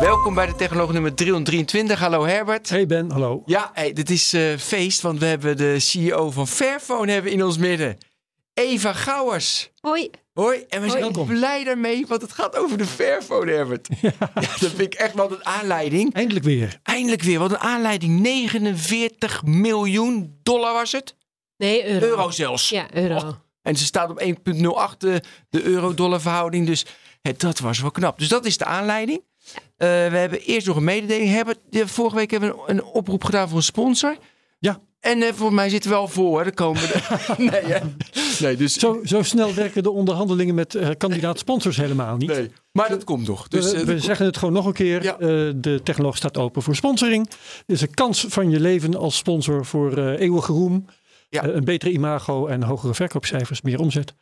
Welkom bij de Technoloog nummer 323. Hallo Herbert. Hey Ben, hallo. Ja, hey, dit is eh, feest, want we hebben de CEO van Fairphone hebben in ons midden. Eva Gouwers. Hoi. Hoi, en we zijn Welkom. blij daarmee, want het gaat over de Fairphone, Herbert. Ja. dat vind ik echt wel een aanleiding. Eindelijk weer. Eindelijk weer, wat een aanleiding. 49 miljoen dollar was het? Nee, euro. Euro zelfs. Ja, euro. Oh, En ze staat op 1,08 de, de euro-dollar verhouding. Dus hè, dat was wel knap. Dus dat is de aanleiding. Eh, we hebben eerst nog een mededeling. Hebben, de- vorige week hebben we een, een oproep gedaan voor een sponsor. Ja. En eh, voor mij zitten we wel voor. Hè, de komende. nee, hè? nee, dus. Zo, zo snel werken de onderhandelingen met eh, kandidaat sponsors helemaal niet. Nee. Maar dat komt nog. Dus, we eh, we dat zeggen het gewoon nog een keer. Ja. Eh, de technoloog staat open voor sponsoring. Dit is een kans van je leven als sponsor voor eh, eeuwige roem. Ja. Eh, een betere imago en hogere verkoopcijfers, meer omzet.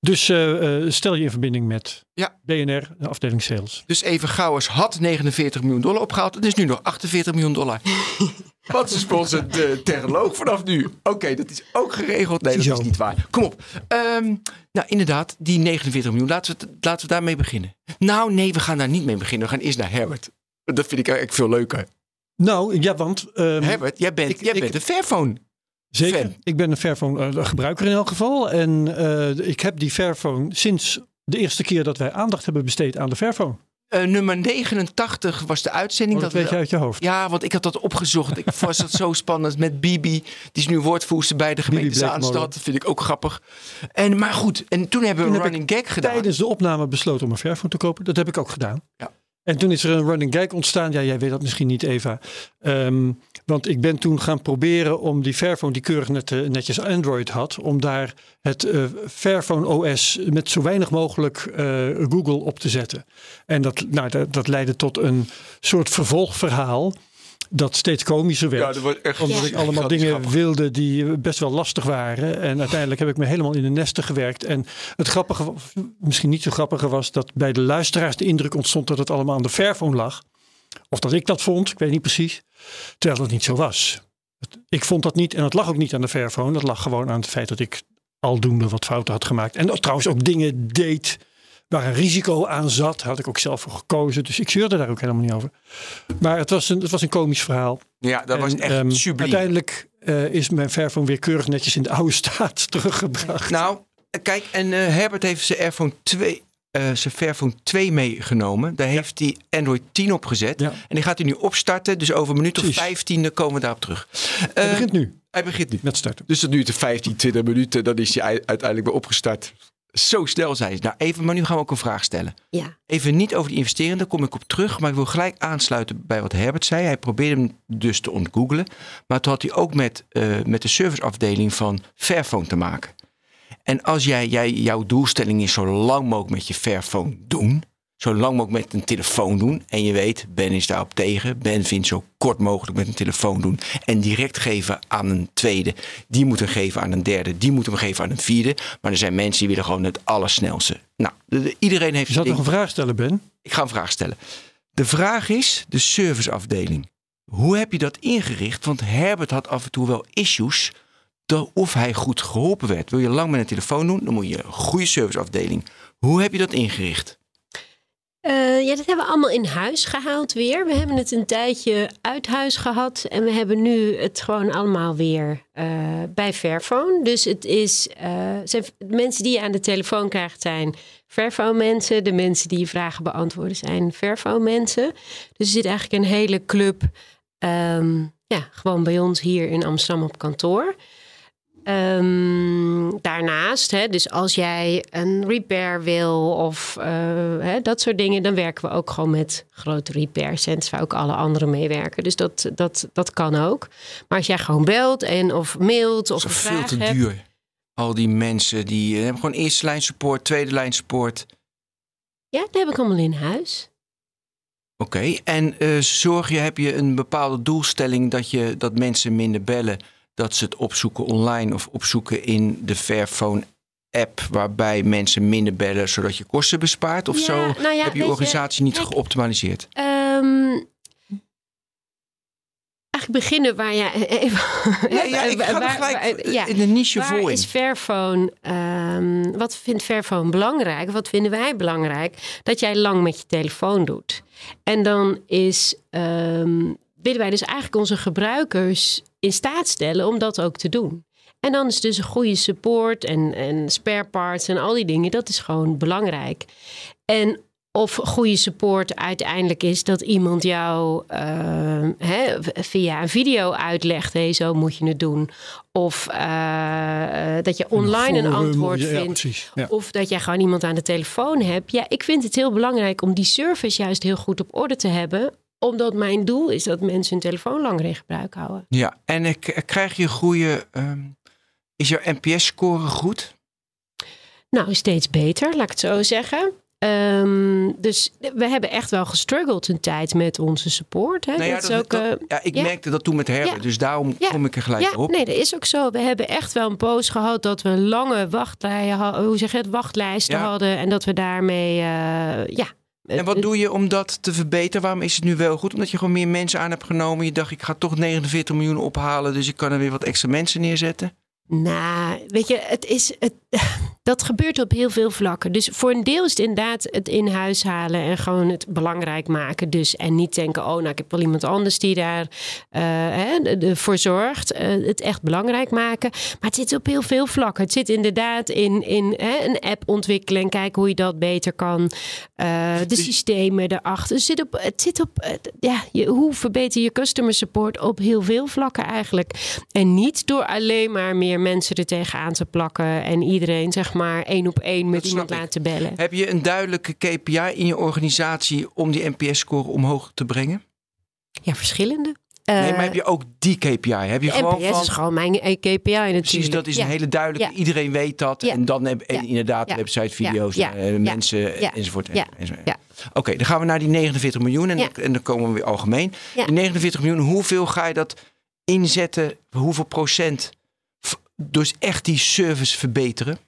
Dus eh, eh, stel je in verbinding met Ja. BNR, de afdeling sales. Dus even Gouwers had 49 miljoen dollar opgehaald. Het is nu nog 48 miljoen dollar. Wat ze sponsort de technoloog vanaf nu. Oké, dat is ook geregeld. Nee, dat is niet waar. Kom op. Ehm, nou, inderdaad, die 49 miljoen. Laten we, het- laten we daarmee beginnen. Nou, nee, we gaan daar niet mee beginnen. We gaan eerst naar Herbert. Dat vind ik eigenlijk veel leuker. Nou, ja, want... ehm, Herbert, jij bent, ik- jij ik- bent een Fairphone. Zeker. fan. Ik ben een Fairphone eh, gebruiker in elk geval. En eh, ik heb die Fairphone sinds de eerste keer dat wij aandacht hebben besteed aan de Fairphone. Eh, nummer 89 was de uitzending. Oh, dat dat weet we- je uit je hoofd. Ja, want ik had dat opgezocht. Ik vond dat zo spannend met Bibi. Die is nu woordvoerster bij de gemeente. Zaanstad. Dat vind ik ook grappig. En, maar goed, en toen hebben we Toen een heb running gag gedaan. Tijdens de opname besloten om een Fairphone te kopen. Dat heb ik ook gedaan. Ja. En toen is er een running gag ontstaan. Ja, jij weet dat misschien niet, Eva. Ehm, want ik ben toen gaan proberen om die Fairphone, die keurig net, eh, netjes Android had, om daar het eh, Fairphone OS met zo weinig mogelijk eh, Google op te zetten. En dat, nou, dat, dat leidde tot een soort vervolgverhaal dat steeds komischer werd. Ja, dat echt Omdat Ja. ik allemaal Dat dingen grappig. wilde die best wel lastig waren. En uiteindelijk heb ik me helemaal in de nesten gewerkt. En het grappige, misschien niet zo grappige, was dat bij de luisteraars de indruk ontstond dat het allemaal aan de Fairphone lag. Of dat ik dat vond, ik weet niet precies. Terwijl het niet zo was. Ik vond dat niet en het lag ook niet aan de Fairphone. Dat lag gewoon aan het feit dat ik aldoende wat fouten had gemaakt. En dat trouwens ook dingen deed waar een risico aan zat. Had ik ook zelf voor gekozen. Dus ik zeurde daar ook helemaal niet over. Maar het was een, het was een komisch verhaal. Ja, dat was echt ehm, subliem. Uiteindelijk eh, is mijn Fairphone weer keurig netjes in de oude staat teruggebracht. Nou, kijk, en eh, Herbert heeft zijn Airphone 2, eh, zijn Fairphone 2 meegenomen. Daar heeft hij Android 10 op gezet. Ja. En die gaat hij nu opstarten. Dus over een minuut of Precies. 15 dan komen we daarop terug. Hij Eh, begint nu hij begint nu. met starten. Dus dat duurt er 15, 20 minuten. Dan is hij uiteindelijk weer opgestart. Zo snel zijn ze. Nou, even, maar nu gaan we ook een vraag stellen. Ja. Even niet over die investeringen, daar kom ik op terug. Maar ik wil gelijk aansluiten bij wat Herbert zei. Hij probeerde hem dus te ontgoogelen. Maar toen had hij ook met, eh, met de serviceafdeling van Fairphone te maken. En als jij, jij, jouw doelstelling is zo lang mogelijk met je Fairphone doen. Zo lang mogelijk met een telefoon doen. En je weet, Ben is daarop tegen. Ben vindt zo kort mogelijk met een telefoon doen. En direct geven aan een tweede. Die moet hem geven aan een derde. Die moet hem geven aan een vierde. Maar er zijn mensen die willen gewoon het allersnelste. Nou, de- de- iedereen heeft Je ding. een vraag stellen, Ben? Ik ga een vraag stellen. De vraag is de serviceafdeling. Hoe heb je dat ingericht? Want Herbert had af en toe wel issues of hij goed geholpen werd. Wil je lang met een telefoon doen, dan moet je een goede serviceafdeling. Hoe heb je dat ingericht? Eh, ja, dat hebben we allemaal in huis gehaald weer. We hebben het een tijdje uit huis gehad. En we hebben nu het gewoon allemaal weer eh, bij Fairphone. Dus het is... eh, de mensen die je aan de telefoon krijgt zijn Fairphone mensen. De mensen die je vragen beantwoorden zijn Fairphone mensen. Dus er zit eigenlijk een hele club... ehm, ja, gewoon bij ons hier in Amsterdam op kantoor. Ehm, daarnaast, hè, dus als jij een repair wil of eh, hè, dat soort dingen, dan werken we ook gewoon met grote repair centers waar ook alle anderen meewerken. Dus dat, dat, dat kan ook. Maar als jij gewoon belt en of mailt of Dat is veel te hebt, duur. Al die mensen die eh, hebben gewoon eerste lijn support, tweede lijn support. ja, dat heb ik allemaal in huis. Oké, en eh, zorg je, heb je een bepaalde doelstelling dat, je, dat mensen minder bellen, dat ze het opzoeken online of opzoeken in de Fairphone app, waarbij mensen minder bellen, zodat je kosten bespaart? Of Ja, zo nou ja, heb je organisatie niet kijk, geoptimaliseerd? Ehm, eigenlijk beginnen waar jij even. Ja, ja, ik ga waar- gelijk waar- ja. in de niche Waar voor in. is Fairphone? ehm, wat vindt Fairphone belangrijk? Wat vinden wij belangrijk? Dat jij lang met je telefoon doet. En dan is, ehm, willen wij dus eigenlijk onze gebruikers in staat stellen om dat ook te doen. En dan is dus een goede support en, en spare parts en al die dingen. Dat is gewoon belangrijk. En of goede support uiteindelijk is dat iemand jou eh, hè, via een video uitlegt: hey, zo moet je het doen. Of eh, dat je online een antwoord ja, vindt. Ja. Of dat jij gewoon iemand aan de telefoon hebt. Ja, ik vind het heel belangrijk om die service juist heel goed op orde te hebben. Omdat mijn doel is dat mensen hun telefoon langer in gebruik houden. Ja, en ik, eh, krijg je goede. ehm, is jouw NPS-score goed? Nou, steeds beter, laat ik het zo zeggen. Ehm, dus we hebben echt wel gestruggeld een tijd met onze support. Hè? Nou ja, dat dat- ook, dat- eh, ja, ik ja. merkte dat toen met Herbert, Ja. dus daarom kom ik er gelijk ja, op. nee, dat is ook zo. We hebben echt wel een poos gehad dat we lange wachtrijen hadden, hoe zeg je het, wachtlijsten Ja. hadden. En dat we daarmee, eh, ja. En wat doe je om dat te verbeteren? Waarom is het nu wel goed? Omdat je gewoon meer mensen aan hebt genomen. Je dacht, ik ga toch 49 miljoen ophalen, dus ik kan er weer wat extra mensen neerzetten. Nou, weet je, het is, het, dat gebeurt op heel veel vlakken. Dus voor een deel is het inderdaad het in huis halen en gewoon het belangrijk maken. Dus en niet denken, oh, nou, ik heb wel iemand anders die daar hè, de- de- voor zorgt. Eh, het echt belangrijk maken. Maar het zit op heel veel vlakken. Het zit inderdaad in, in hè, een app ontwikkelen en kijken hoe je dat beter kan. Eh, de Dus- systemen erachter. Het zit op, het zit op ja, je, hoe verbeter je customer support op heel veel vlakken eigenlijk. En niet door alleen maar meer mensen er tegenaan te plakken en iedereen zeg maar één op één met iemand laten bellen. Heb je een duidelijke KPI in je organisatie om die NPS-score omhoog te brengen? Ja, verschillende. nee, Eh, maar heb je ook die KPI? Heb je gewoon NPS van... is gewoon mijn eh, KPI natuurlijk. Precies, dat is Ja. een hele duidelijke. Ja. Iedereen weet dat. Ja. En dan heb en inderdaad website, video's, Ja. Ja. mensen Ja. enzovoort. Ja. enzovoort. Ja. Oké, dan gaan we naar die 49 miljoen en, dan, en dan komen we weer algemeen. Ja. Die 49 miljoen, hoeveel ga je dat inzetten? Hoeveel procent? Dus echt die service verbeteren?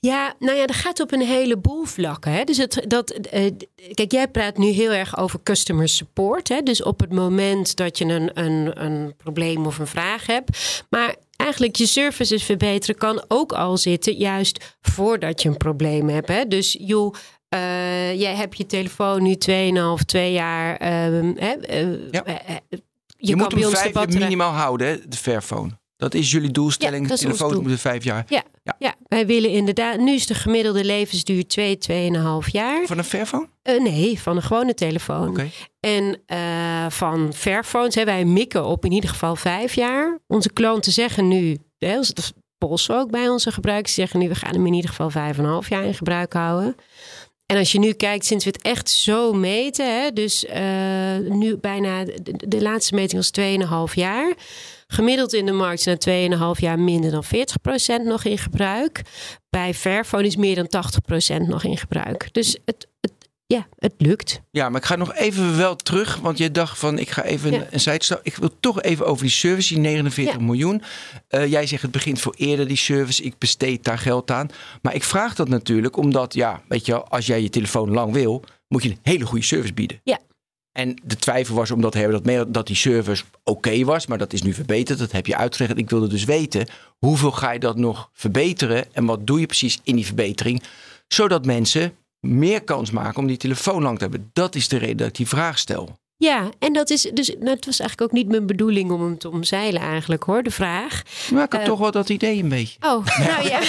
Ja, nou ja, dat gaat op een heleboel vlakken. Hè? Dus het, dat, eh, kijk, jij praat nu heel erg over customer support. Hè? Dus op het moment dat je een, een, een probleem of een vraag hebt. Maar eigenlijk je services verbeteren kan ook al zitten juist voordat je een probleem hebt. Hè? Dus joh, eh, jij hebt je telefoon nu 2,5, 2 jaar. hè, eh, Ja. je, Je, kan moet bij ons vijf jaar batterij- minimaal houden, hè, de Fairphone. Dat is jullie doelstelling. Ja, dat is de doel. moet vijf jaar. Ja, Ja. ja. wij willen inderdaad. Nu is de gemiddelde levensduur 2, 2,5 jaar. Van een Fairphone? Eh, nee, van een gewone telefoon. En eh, van Fairphones, hè, wij mikken op in ieder geval vijf jaar. Onze klanten zeggen nu, hè, het polsen ook bij onze gebruikers, zeggen nu we gaan hem in ieder geval vijf en half jaar in gebruik houden. En als je nu kijkt, sinds we het echt zo meten, hè, dus eh, nu bijna de, de laatste meting was 2,5 jaar. Gemiddeld in de markt zijn na 2,5 jaar minder dan 40% nog in gebruik. Bij Fairphone is meer dan 80% nog in gebruik. Dus het, het, ja, het lukt. Ja, maar ik ga nog even wel terug, want je dacht van ik ga even Ja. een, zijstap. Ik wil toch even over die service, die 49 Ja. miljoen. Eh, jij zegt het begint voor eerder die service, ik besteed daar geld aan. Maar ik vraag dat natuurlijk omdat, ja, weet je, als jij je telefoon lang wil, moet je een hele goede service bieden. Ja. En de twijfel was omdat meer, dat die service oké was, maar dat is nu verbeterd. Dat heb je uitgelegd. Ik wilde dus weten, hoeveel ga je dat nog verbeteren en wat doe je precies in die verbetering, zodat mensen meer kans maken om die telefoon lang te hebben. Dat is de reden dat ik die vraag stel. Ja, en dat is dus, nou, het was eigenlijk ook niet mijn bedoeling om hem te omzeilen eigenlijk hoor, de vraag. Maar ik had Eh, toch wel dat idee een beetje. Oh, nou ja.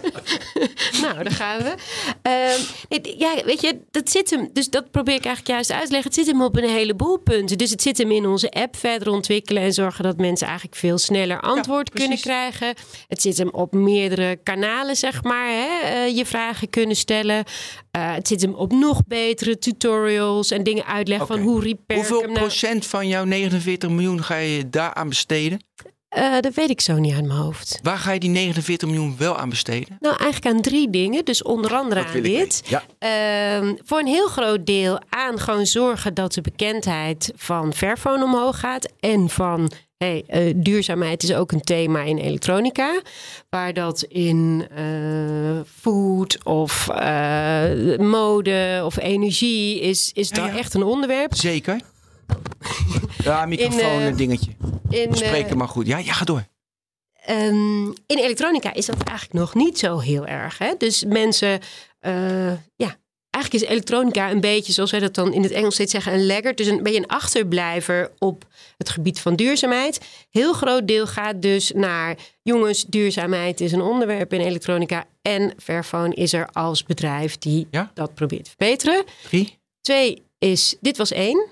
nou, daar gaan we. Ehm, nee, ja, weet je, dat zit hem. Dus dat probeer ik eigenlijk juist uit te leggen. Het zit hem op een heleboel punten. Dus het zit hem in onze app verder ontwikkelen en zorgen dat mensen eigenlijk veel sneller antwoord kunnen krijgen. Het zit hem op meerdere kanalen, zeg maar, hè, eh, je vragen kunnen stellen. Eh, het zit hem op nog betere tutorials en dingen uitleggen van hoe repair ik Hoeveel nou- procent van jouw 49 miljoen ga je daaraan besteden? Eh, dat weet ik zo niet uit mijn hoofd. Waar ga je die 49 miljoen wel aan besteden? Nou, eigenlijk aan drie dingen. Dus onder andere Dat aan dit. Ja. Ehm, voor een heel groot deel aan gewoon zorgen dat de bekendheid van Fairphone omhoog gaat. En van hey, eh, duurzaamheid is ook een thema in elektronica. Waar dat in eh, food of eh, mode of energie is, is Ja, dat ja. echt een onderwerp. Zeker. Ja, microfoon en dingetje. In, Spreek hem maar goed. Ja, ja, ga door. Ehm, in elektronica is dat eigenlijk nog niet zo heel erg. Hè? Dus mensen, ja, eigenlijk is elektronica een beetje, zoals wij dat dan in het Engels steeds zeggen, een laggard. Dus een beetje een achterblijver op het gebied van duurzaamheid. Heel groot deel gaat dus naar, jongens, duurzaamheid is een onderwerp in elektronica. En Fairphone is er als bedrijf die Ja? dat probeert te verbeteren. Drie. Twee is, dit was één.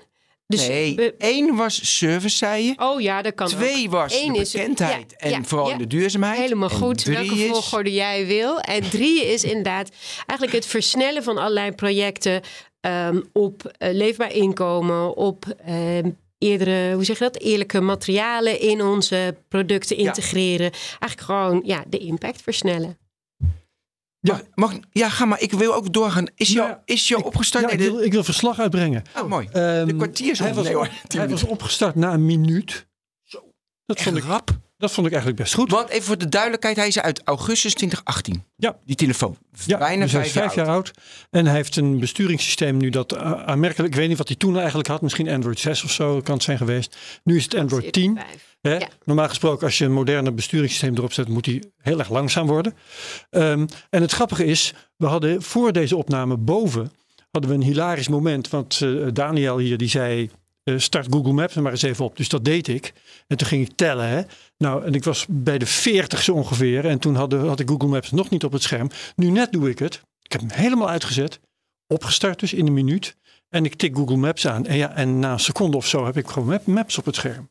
Dus nee, we- één was service, zei je. oh ja, dat kan ook. Twee was Eén de is- bekendheid ja, en ja, vooral ja. de duurzaamheid. Helemaal En goed, welke is- volgorde jij wil. En drie is inderdaad eigenlijk het versnellen van allerlei projecten ehm, op eh, leefbaar inkomen, op ehm, eerdere, hoe zeg je dat, eerlijke materialen in onze producten Ja. integreren. Eigenlijk gewoon ja, de impact versnellen. Mag, mag, ja, ga maar. Ik wil ook doorgaan. Is jou, Ja, is jou ik- opgestart? Ja, ik, Nee, wil, ik wil verslag uitbrengen. Oh, mooi. Ehm, de kwartier zo. hij was, nee, hoor, hij was opgestart na een minuut. Dat Echt vond, ik, rap. Dat vond ik eigenlijk best goed. Want even voor de duidelijkheid, hij is uit augustus 2018. Ja. Die telefoon. Ja, Bijna dus hij vijf, is vijf jaar oud. En hij heeft een besturingssysteem nu dat eh, aanmerkelijk... Ik weet niet wat hij toen eigenlijk had. Misschien Android 6 of zo kan het zijn geweest. Nu is het Android 10. Vijf. Hè? Ja. Normaal gesproken, als je een moderne besturingssysteem erop zet, moet die heel erg langzaam worden. Ehm, en het grappige is, we hadden voor deze opname boven hadden we een hilarisch moment. Want eh, Daniel hier die zei. Eh, start Google Maps er maar eens even op. Dus dat deed ik. En toen ging ik tellen. Hè. Nou, en ik was bij de 40 zo ongeveer. En toen hadden, had ik Google Maps nog niet op het scherm. Nu net doe ik het. Ik heb hem helemaal uitgezet. Opgestart dus in een minuut. En ik tik Google Maps aan. En, ja, en na een seconde of zo heb ik gewoon Map- Maps op het scherm.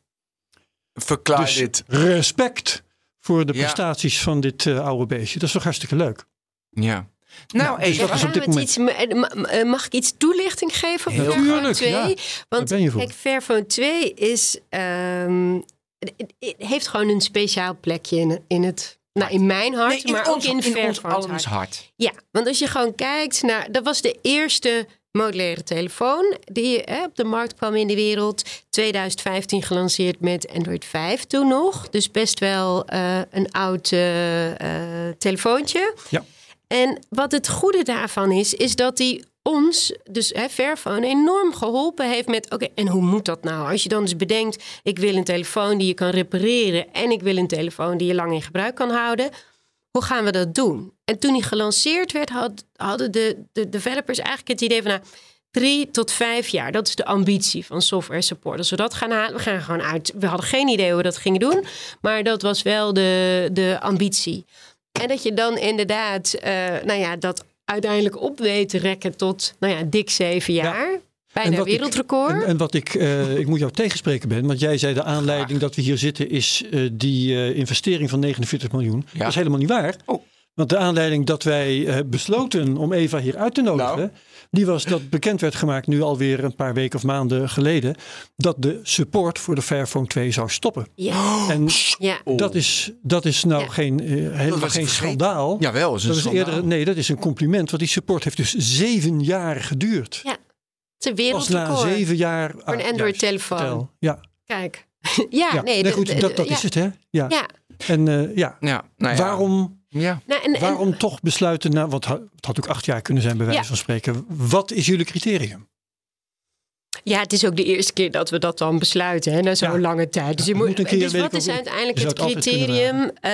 Verklaar Dus dit. respect voor de Ja. prestaties van dit eh, oude beestje. Dat is toch hartstikke leuk. Ja. Nou, dus even. dat is Gaan op we dit het moment. iets, ma- ma- eh, mag ik iets toelichting geven op Heel Fairphone Tuurlijk, 2? ja. Want kijk, Fairphone 2 is, ehm, het- het heeft gewoon een speciaal plekje in, in het... Nou, in mijn hart, Nee, in maar ons, ook in, in ons hart. hart. Ja, want als je gewoon kijkt naar... Dat was de eerste modulaire telefoon die hè, op de markt kwam in de wereld. 2015 gelanceerd met Android 5 toen nog. Dus best wel eh, een oud eh, telefoontje. Ja. En wat het goede daarvan is, is dat die ons, dus hè, Fairphone, enorm geholpen heeft met... oké, en hoe moet dat nou? Als je dan dus bedenkt, ik wil een telefoon die je kan repareren... en ik wil een telefoon die je lang in gebruik kan houden... hoe gaan we dat doen? En toen die gelanceerd werd, had, hadden de, de developers eigenlijk het idee van... Nou, drie tot vijf jaar, dat is de ambitie van software support. Als we dat gaan halen, we gaan gewoon uit... We hadden geen idee hoe we dat gingen doen, maar dat was wel de, de ambitie. En dat je dan inderdaad, eh, nou ja, dat uiteindelijk op weet te rekken tot, nou ja, dik zeven jaar. Bijna wat ik- wereldrecord. En, en wat ik, eh, ik moet jou tegenspreken Ben, want jij zei de aanleiding dat we hier zitten is eh, die eh, investering van 49 miljoen. Ja. Dat is helemaal niet waar. Oh. Want de aanleiding dat wij eh, besloten om Eva hier uit te nodigen, Nou. Die was dat bekend werd gemaakt nu alweer een paar weken of maanden geleden, dat de support voor de Fairphone 2 zou stoppen. ja, En ja. dat, is, dat is nou Ja. geen, eh, helemaal geen schandaal. Jawel, is een dat is schandaal. eerder, nee, dat is een compliment, want die support heeft dus zeven jaar geduurd. het is een Pas na zeven jaar. Voor een Android-telefoon. Ja, Kijk. ja, ja. nee, nee, goed, dat, dat ja. is het, hè? Ja. Ja, En eh, ja, Ja, nou ja. waarom, Ja. nou, en, en- waarom toch besluiten, nou, want het had ook acht jaar kunnen zijn bij wijze Ja. van spreken. Wat is jullie criterium? Ja, het is ook de eerste keer dat we dat dan besluiten, hè, na zo'n Ja. lange tijd. Dus, Ja, je moet, een keer, dus wat is uiteindelijk het criterium? Eh,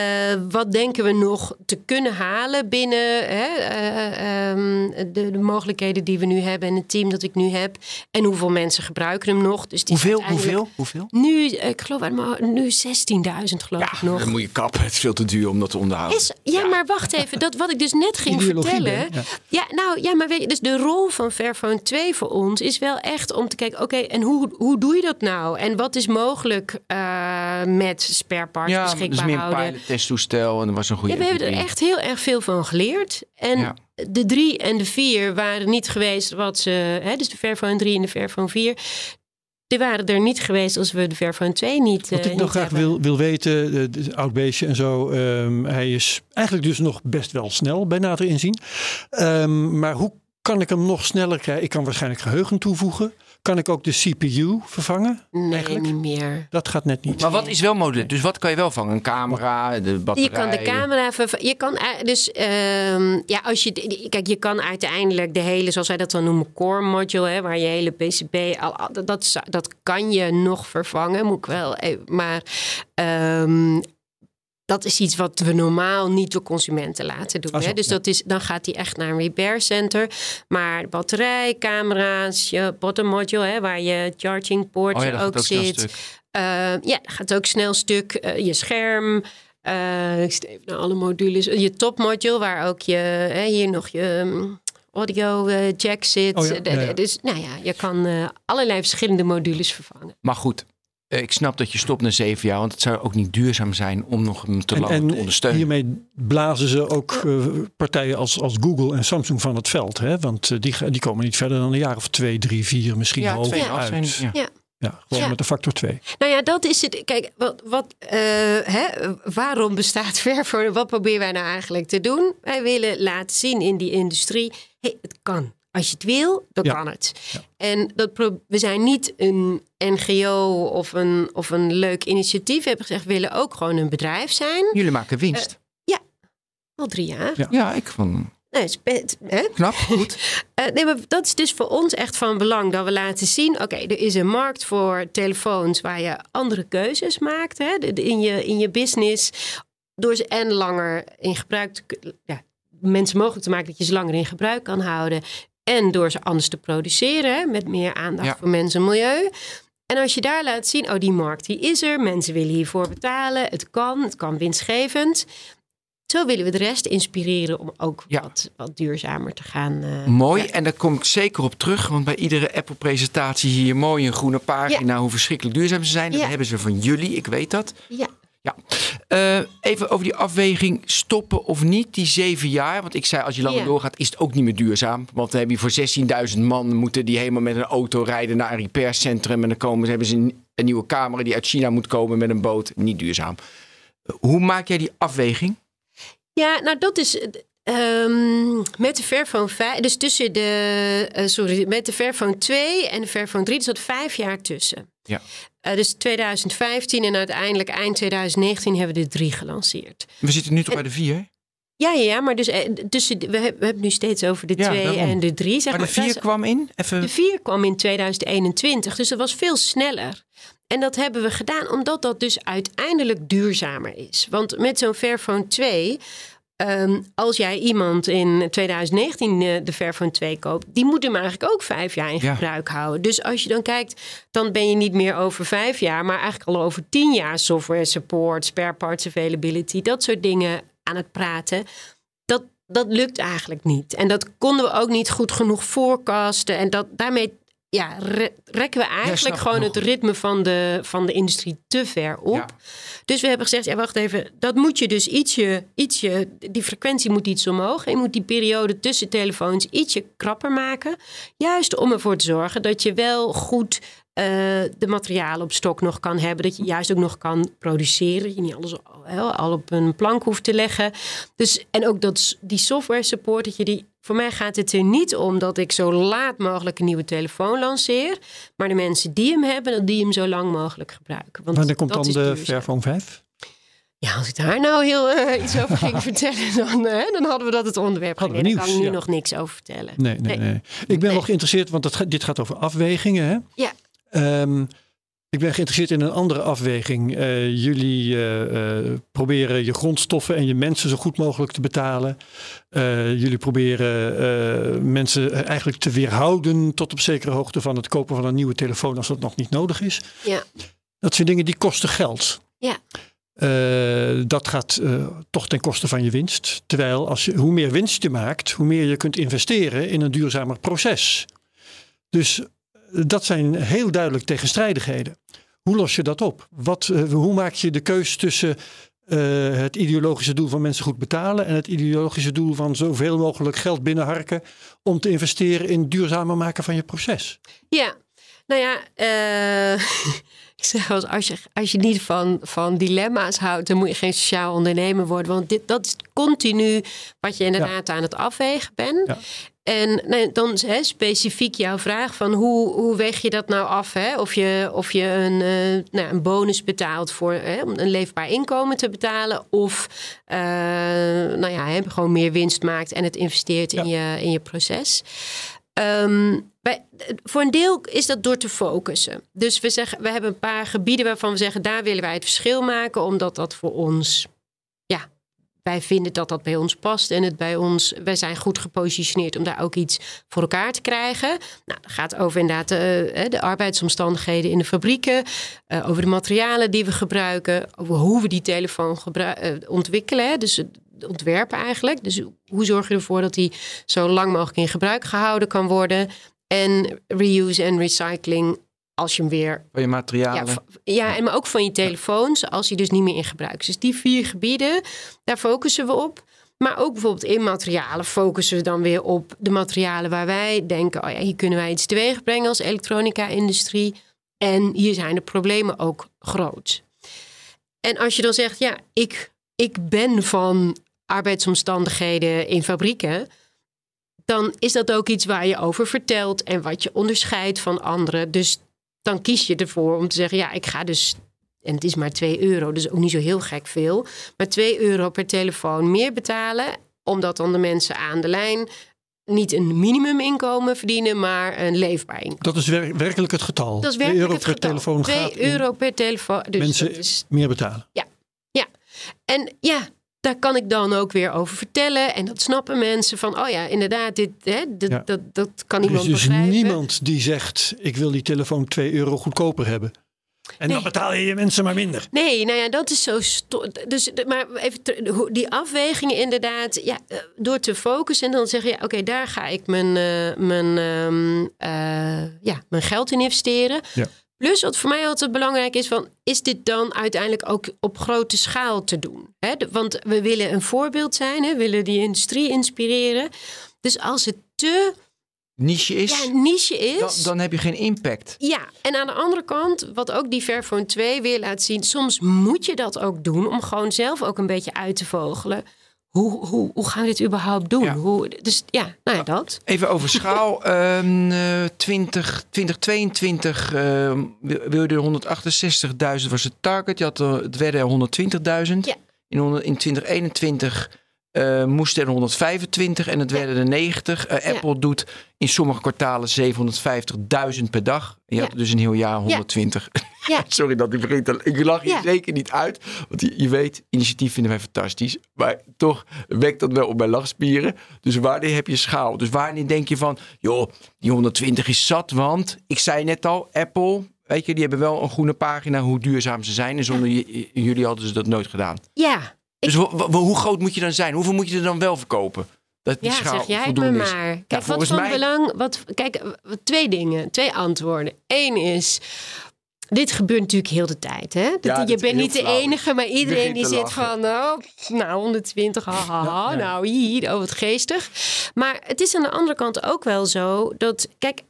wat denken we nog te kunnen halen binnen hè, eh, ehm, de, de mogelijkheden die we nu hebben en het team dat ik nu heb? En hoeveel mensen gebruiken hem nog? Dus Hoeveel? Hoeveel? Hoeveel? Nu, eh, ik geloof nu 16.000 geloof ik nog. dan moet je kappen. Het is veel te duur om dat te onderhouden. Is, ja, maar wacht even. Dat wat ik dus net ging vertellen. Ben, ja. Ja, nou ja, maar weet je, dus de rol van Fairphone 2 voor ons is wel echt om te kijken, oké, en hoe, hoe doe je dat nou? En wat is mogelijk eh, met spare parts Ja, dus beschikbaar meer een houden? pilot testtoestel en er was een goede Ja, we hebben er echt heel erg veel van geleerd. En Ja. de drie en de vier waren niet geweest wat ze... Hè, dus de Fairphone 3 en de Fairphone 4... die waren er niet geweest als we de Fairphone 2 niet Wat ik uh, nog graag hebben. wil, wil weten, de, de oud beestje en zo, ehm, hij is eigenlijk dus nog best wel snel bij nader inzien. Ehm, maar hoe kan ik hem nog sneller krijgen? Ik kan waarschijnlijk geheugen toevoegen. Kan ik ook de CPU vervangen? Nee, eigenlijk? niet meer. Dat gaat net niet. Maar wat is wel modulair? Dus wat kan je wel vangen? Een camera, de batterij? Je kan de camera verva- Je kan eh, dus ehm, ja, als je de- kijk, je kan uiteindelijk de hele, zoals wij dat dan noemen, core module, hè, waar je hele PCB, al, dat, dat, dat kan je nog vervangen, moet ik wel. even- Maar ehm, dat is iets wat we normaal niet door consumenten laten doen. Zo, hè? Dus ja. dat is, dan gaat die echt naar een repair center. Maar de batterij, camera's, je bottom module, hè, waar je charging port Oh ja, ook zit. Uh, ja, gaat ook snel stuk. Uh, je scherm. Uh, ik even naar alle modules. Je topmodule, waar ook je hè, hier nog je um, audio jack zit. Oh ja. Dus nou ja, je kan allerlei verschillende modules vervangen. Maar goed, eh, ik snap dat je stopt na zeven jaar, want het zou ook niet duurzaam zijn om nog hem te lang en, te ondersteunen. hiermee blazen ze ook uh, partijen als, als Google en Samsung van het veld. Hè? Want uh, die, die komen niet verder dan een jaar of twee, drie, vier misschien ja, hoger twee uit. Zijn, ja. Ja, gewoon Ja. met een factor 2. Nou ja, dat is het. Kijk, wat, wat, uh, hè, waarom bestaat Fairphone? Wat proberen wij nou eigenlijk te doen? Wij willen laten zien in die industrie: hey, het kan. Als je het wil, dan Ja. kan het. En dat pro- we zijn niet een NGO of een, of een leuk initiatief. We hebben gezegd, we willen ook gewoon een bedrijf zijn. Jullie maken winst. Al drie jaar. Ja. ja, ik vond Nee, spet, hè? knap, goed. Uh, nee, maar dat is dus voor ons echt van belang. Dat we laten zien, oké, er is een markt voor telefoons... waar je andere keuzes maakt hè, in, je, in je business. Door ze en langer in gebruik te ja, mensen mogelijk te maken... dat je ze langer in gebruik kan houden. En door ze anders te produceren, met meer aandacht Ja. voor mensen en milieu. En als je daar laat zien, oh, die markt die is er. Mensen willen hiervoor betalen. Het kan, het kan winstgevend. Zo willen we de rest inspireren om ook Ja. wat, wat duurzamer te gaan. eh, Mooi, ja. en daar kom ik zeker op terug. Want bij iedere Apple-presentatie zie je mooi een groene pagina... hoe verschrikkelijk duurzaam ze zijn. Dat hebben ze van jullie, ik weet dat. Ja. Eh, even over die afweging stoppen of niet, die zeven jaar. Want ik zei, als je langer Ja. doorgaat, is het ook niet meer duurzaam. Want dan heb je voor 16.000 man, moeten die helemaal met een auto rijden naar een repaircentrum. En dan komen, hebben ze een, een nieuwe camera die uit China moet komen met een boot. Niet duurzaam. Hoe maak jij die afweging? Ja, nou dat is ehm, met de Fairphone 5, dus tussen de, eh, sorry, met de Fairphone 2 en de Fairphone 3, er zat vijf jaar tussen. Ja. Eh, dus 2015 en uiteindelijk eind 2019 hebben we de drie gelanceerd. We zitten nu toch bij de vier? Ja, ja, maar dus eh, de- we, hebben, we hebben het nu steeds over de Ja, twee daarom. en de drie. Zeg Maar maar, de vier kwam in? Even... De 4 kwam in 2021, dus dat was veel sneller. En dat hebben we gedaan omdat dat dus uiteindelijk duurzamer is. Want met zo'n Fairphone 2, ehm, als jij iemand in 2019 eh, de Fairphone 2 koopt, die moet hem eigenlijk ook vijf jaar in Ja. gebruik houden. Dus als je dan kijkt, dan ben je niet meer over vijf jaar, maar eigenlijk al over tien jaar software support, spare parts availability, dat soort dingen aan het praten dat, dat lukt eigenlijk niet. En dat konden we ook niet goed genoeg forecasten. En dat, daarmee ja, re- rekken we eigenlijk gewoon het ritme van de, van de industrie te ver op. Ja. Dus we hebben gezegd, ja, wacht even, dat moet je dus ietsje, ietsje, die frequentie moet iets omhoog. En je moet die periode tussen telefoons ietsje krapper maken. Juist om ervoor te zorgen dat je wel goed eh, de materialen op stok nog kan hebben. Dat je juist ook nog kan produceren. Dat je niet alles al, al op een plank hoeft te leggen. Dus, en ook dat, die software support, dat je die... Voor mij gaat het er niet om dat ik zo laat mogelijk een nieuwe telefoon lanceer. Maar de mensen die hem hebben, dat die hem zo lang mogelijk gebruiken. Want Wanneer komt dan de. Fairphone 5? Ja, als ik daar nou heel eh, iets over ging vertellen, dan, eh, dan hadden we dat het onderwerp. Hadden daar kan ik nu ja. nog niks over vertellen. Nee, nee, Nee. nee. Ik ben Nee. wel geïnteresseerd, want dit gaat over afwegingen. Hè? Ja. Ehm, ik ben geïnteresseerd in een andere afweging. Eh, jullie eh, eh, proberen je grondstoffen en je mensen zo goed mogelijk te betalen. Jullie proberen mensen eigenlijk te weerhouden tot op zekere hoogte van het kopen van een nieuwe telefoon als dat nog niet nodig is. Ja. Dat zijn dingen die kosten geld. Ja. Dat gaat toch ten koste van je winst. Terwijl als je, hoe meer winst je maakt, hoe meer je kunt investeren in een duurzamer proces. Dus dat zijn heel duidelijk tegenstrijdigheden. Hoe los je dat op? Wat, eh, hoe maak je de keus tussen eh, het ideologische doel van mensen goed betalen en het ideologische doel van zoveel mogelijk geld binnenharken om te investeren in het duurzamer maken van je proces? Ja, Nou ja, eh, ik zeg wel eens, als je, als je niet van, van dilemma's houdt, dan moet je geen sociaal ondernemer worden. Want dit, dat is continu wat je inderdaad aan het afwegen bent. Ja. En nee, dan hè, specifiek jouw vraag van hoe, hoe weeg je dat nou af? Hè? Of je, of je een, eh, nou, een bonus betaalt voor hè, om een leefbaar inkomen te betalen. Of eh, nou ja, hè, gewoon meer winst maakt en het investeert in, je, in je proces. Ehm, bij, voor een deel is dat door te focussen. Dus we, zeggen, we hebben een paar gebieden waarvan we zeggen... daar willen wij het verschil maken... omdat dat voor ons... wij vinden dat dat bij ons past... en het bij ons... wij zijn goed gepositioneerd om daar ook iets voor elkaar te krijgen. Nou, dat gaat over inderdaad uh, de arbeidsomstandigheden in de fabrieken... Uh, over de materialen die we gebruiken... over hoe we die telefoon uh, ontwikkelen. Dus ontwerpen eigenlijk. Dus hoe zorg je ervoor dat die zo lang mogelijk in gebruik gehouden kan worden? En reuse en recycling als je hem weer. Van je materialen. Ja, ja, en maar ook van je telefoons als je dus niet meer in gebruik is. Dus die vier gebieden, daar focussen we op. Maar ook bijvoorbeeld in materialen focussen we dan weer op de materialen waar wij denken: oh ja, hier kunnen wij iets teweeg brengen als elektronica-industrie. En hier zijn de problemen ook groot. En als je dan zegt: ja, ik, ik ben van arbeidsomstandigheden in fabrieken, dan is dat ook iets waar je over vertelt en wat je onderscheidt van anderen. Dus dan kies je ervoor om te zeggen: ja, ik ga dus. En het is maar 2 euro, dus ook niet zo heel gek veel. Maar 2 euro per telefoon meer betalen, omdat dan de mensen aan de lijn niet een minimuminkomen verdienen, maar een leefbaar inkomen. Dat is wer werkelijk het getal. Dat is werkelijk euro het per getal. telefoon 2 gaat euro per telefoon. Dus mensen is, meer betalen. ja, ja. En ja, daar kan ik dan ook weer over vertellen. En dat snappen mensen van, oh ja, inderdaad, dit, hè, dit, Ja. dat, dat kan Er is iemand dus begrijpen. niemand die zegt: ik wil die telefoon 2 euro goedkoper hebben. En dan betaal je je mensen maar minder. Nee, nou ja, dat is zo. Dus, de- maar even die afwegingen inderdaad, ja, eh, door te focussen en dan zeggen, ja, oké, daar ga ik mijn, eh, mijn, ehm, eh, ja, mijn geld in investeren. Ja. Plus, wat voor mij altijd belangrijk is, van, is dit dan uiteindelijk ook op grote schaal te doen? Hè? Want we willen een voorbeeld zijn, hè? we willen die industrie inspireren. Dus als het te Niche is, ja, niche is, dan, dan heb je geen impact. ja, en aan de andere kant, wat ook die Fairphone 2 weer laat zien, soms moet je dat ook doen om gewoon zelf ook een beetje uit te vogelen. Hoe, hoe, hoe gaan we dit überhaupt doen? Ja. Hoe, dus ja, nou ja, dat. Even over schaal. Eh, 20, 2022 ehm, wil je er 168.000 was het target. Je had er, het werden er 120.000. Ja. In, in 2021 eh moesten er 125 en het werden er 90. Eh, Ja. Apple doet in sommige kwartalen 750.000 per dag. Je Ja. had dus een heel jaar 120. Ja. Sorry dat ik begint te... Ik lach Ja. zeker niet uit. Want je, je weet, initiatief vinden wij fantastisch. Maar toch wekt dat wel op mijn lachspieren. Dus wanneer heb je schaal? Dus wanneer denk je van... joh, die 120 is zat, want... Ik zei net al, Apple... Weet je, die hebben wel een groene pagina hoe duurzaam ze zijn. En zonder jullie hadden ze dat nooit gedaan. Ja, Dus hoe groot moet je dan zijn? Hoeveel moet je er dan wel verkopen? Dat die ja schaal zeg jij het me is. maar. Kijk, wat van mij- belang... Wat, kijk, twee dingen, twee antwoorden. Eén is... Dit gebeurt natuurlijk heel de tijd. Hè? Dat- Ja, je bent niet de flauw. enige, maar iedereen die zit lachen. van... Oh, nou, 120, haha, Ja, ja. nou hier, oh wat geestig. Maar het is aan de andere kant ook wel zo dat... Kijk,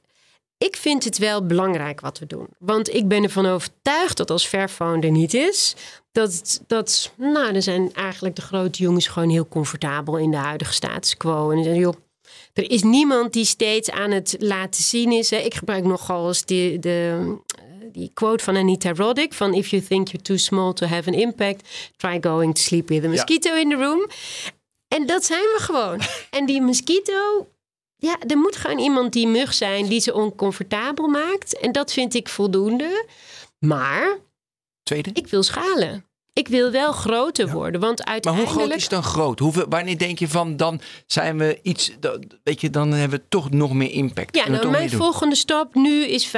ik vind het wel belangrijk wat we doen. Want ik ben ervan overtuigd dat als Fairphone er niet is... Dat, dat, nou, dan zijn eigenlijk de grote jongens gewoon heel comfortabel in de huidige status quo. En zeggen, joh, er is niemand die steeds aan het laten zien is. Hè. Ik gebruik nogal eens die, de, die quote van Anita Roddick: van If you think you're too small to have an impact, try going to sleep with a mosquito in the room. En dat zijn we gewoon. en die mosquito, ja, er moet gewoon iemand die mug zijn die ze oncomfortabel maakt. En dat vind ik voldoende. Maar Tweede? ik wil schalen. Ik wil wel groter worden, want Maar uiteindelijk... hoe groot is dan groot? Hoeveel, wanneer denk je van dan zijn we iets, weet je, dan hebben we toch nog meer impact. Ja, nou, mijn doen? volgende stap nu is 500.000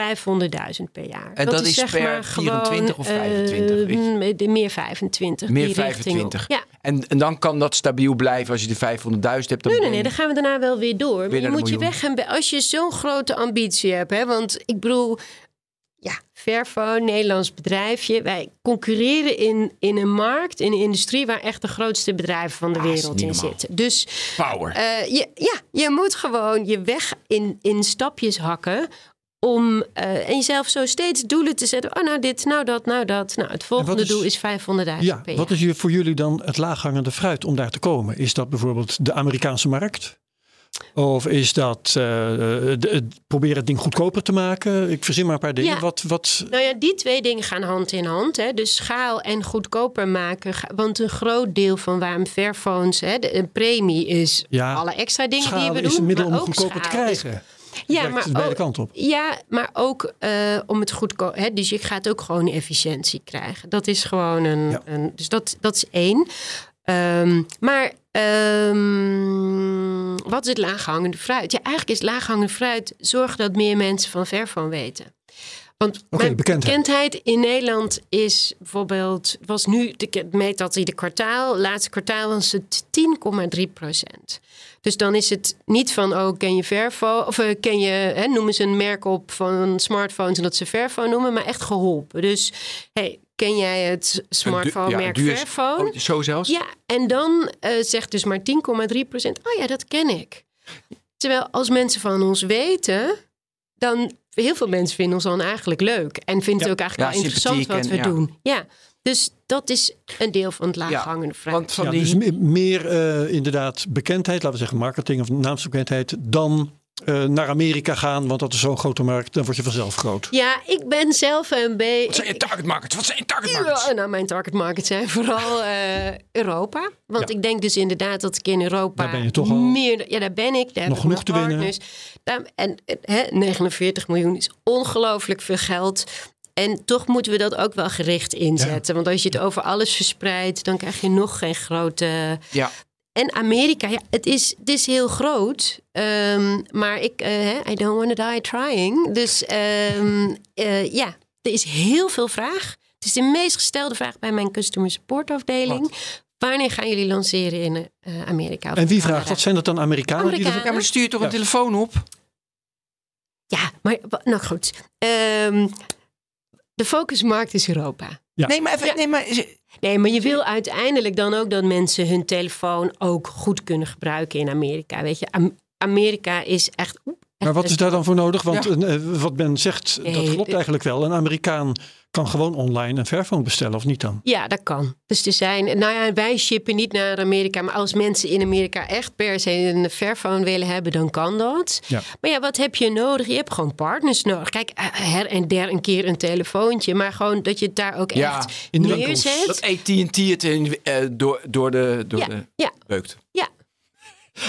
per jaar. En dat is per 24 of 25 eh, is? m- de meer 25. Meer die richting op. 25. Ja. En, en dan kan dat stabiel blijven als je de 500.000 hebt. Dan Nee, nee, nee, dan gaan we daarna wel weer door. Maar je moet je weg en be- als je zo'n grote ambitie hebt, hè, want ik bedoel, ja, Fairphone, Nederlands bedrijfje, wij concurreren in, in een markt, in een industrie waar echt de grootste bedrijven van de Ah, wereld in zitten. Dus Power. Eh, je, ja, je moet gewoon je weg in, in stapjes hakken om uh, en jezelf zo steeds doelen te zetten. Oh, nou dit, nou dat, nou dat. Nou, het volgende doel is 500.000 ja, per Wat is voor jullie dan het laaghangende fruit om daar te komen? Is dat bijvoorbeeld de Amerikaanse markt? Of is dat uh, de, proberen het ding goedkoper te maken? Ik verzin maar een paar dingen. Ja. Wat, wat... Nou ja, die twee dingen gaan hand in hand. Hè. Dus schaal en goedkoper maken. Want een groot deel van waarom Fairphones, hè, de, een premie is Ja, alle extra dingen Schaal die we is doen. een middel om goedkoper te schaal is- krijgen. Ja, maar ook- op. Ja, maar ook om het goedkoop. Hè, dus je gaat ook gewoon efficiëntie krijgen. Dat is gewoon een. Ja. een dus dat, dat is één. Ehm, maar ehm, wat is het laaghangende fruit? Ja, eigenlijk is laaghangende fruit zorgen dat meer mensen van Verfoon weten. Want mijn bekendheid. in Nederland is bijvoorbeeld, was nu, de meet dat ieder kwartaal, laatste kwartaal was het 10,3 procent. Dus dan is het niet van, oh, ken je Verfo, of eh, ken je, hè, noemen ze een merk op van smartphones en dat ze Verfo noemen, maar echt geholpen. Dus, hey, ken jij het smartphone-merk duur- Verfone? Oh, zo zelfs? Ja, en dan eh, zegt dus maar 10,3 procent, oh ja, dat ken ik. Terwijl als mensen van ons weten, dan heel veel mensen vinden ons dan eigenlijk leuk. En vinden Ja. het ook eigenlijk Ja, wel interessant wat we en- ja. doen. Ja, dus dat is een deel van het laaghangende fruit. Want van Ja, dus me- meer eh, inderdaad bekendheid, laten we zeggen marketing of naamsbekendheid, dan eh, naar Amerika gaan, want dat is zo'n grote markt, dan word je vanzelf groot. Ja, ik ben zelf een beetje... wat zijn je target markets? Wat zijn je target markets? Ja, nou, mijn target market zijn vooral eh, Europa. Want Ja. ik denk dus inderdaad dat ik in Europa Daar ben je toch al. meer. Ja, daar ben ik. Daar Nog genoeg te winnen. partners. Daar, en hè, 49 miljoen is ongelooflijk veel geld. En toch moeten we dat ook wel gericht inzetten. Want als je het over alles verspreidt, dan krijg je nog geen grote. Ja, En Amerika, ja, het is, het is heel groot. Ehm, maar ik, eh, hè, I don't want to die trying. Dus ehm, eh, ja, er is heel veel vraag. Het is de meest gestelde vraag bij mijn customer support afdeling. Wanneer gaan jullie lanceren in eh, Amerika? En wie vraagt dat? Zijn dat dan Amerikanen? Die Amerikanen. dat- ja maar stuur je toch Ja. een telefoon op? Ja, maar nou goed. Ehm, de focusmarkt is Europa. Ja. Nee, maar even, Ja. nee, maar Nee, maar je wil uiteindelijk dan ook dat mensen hun telefoon ook goed kunnen gebruiken in Amerika. Weet je, Am- Amerika is echt. Maar wat is daar dan voor nodig? Want Ja. eh, wat Ben zegt, dat klopt eigenlijk wel. Een Amerikaan kan gewoon online een Fairphone bestellen, of niet dan? Ja, dat kan. Dus er zijn, nou ja, wij shippen niet naar Amerika, maar als mensen in Amerika echt per se een Fairphone willen hebben, dan kan dat. Ja. Maar ja, wat heb je nodig? Je hebt gewoon partners nodig. Kijk, eh, her en der een keer een telefoontje, maar gewoon dat je het daar ook Ja, echt in de neerzet. dat AT&T het in, eh, door, door de, door Ja, de ja, beukt. ja.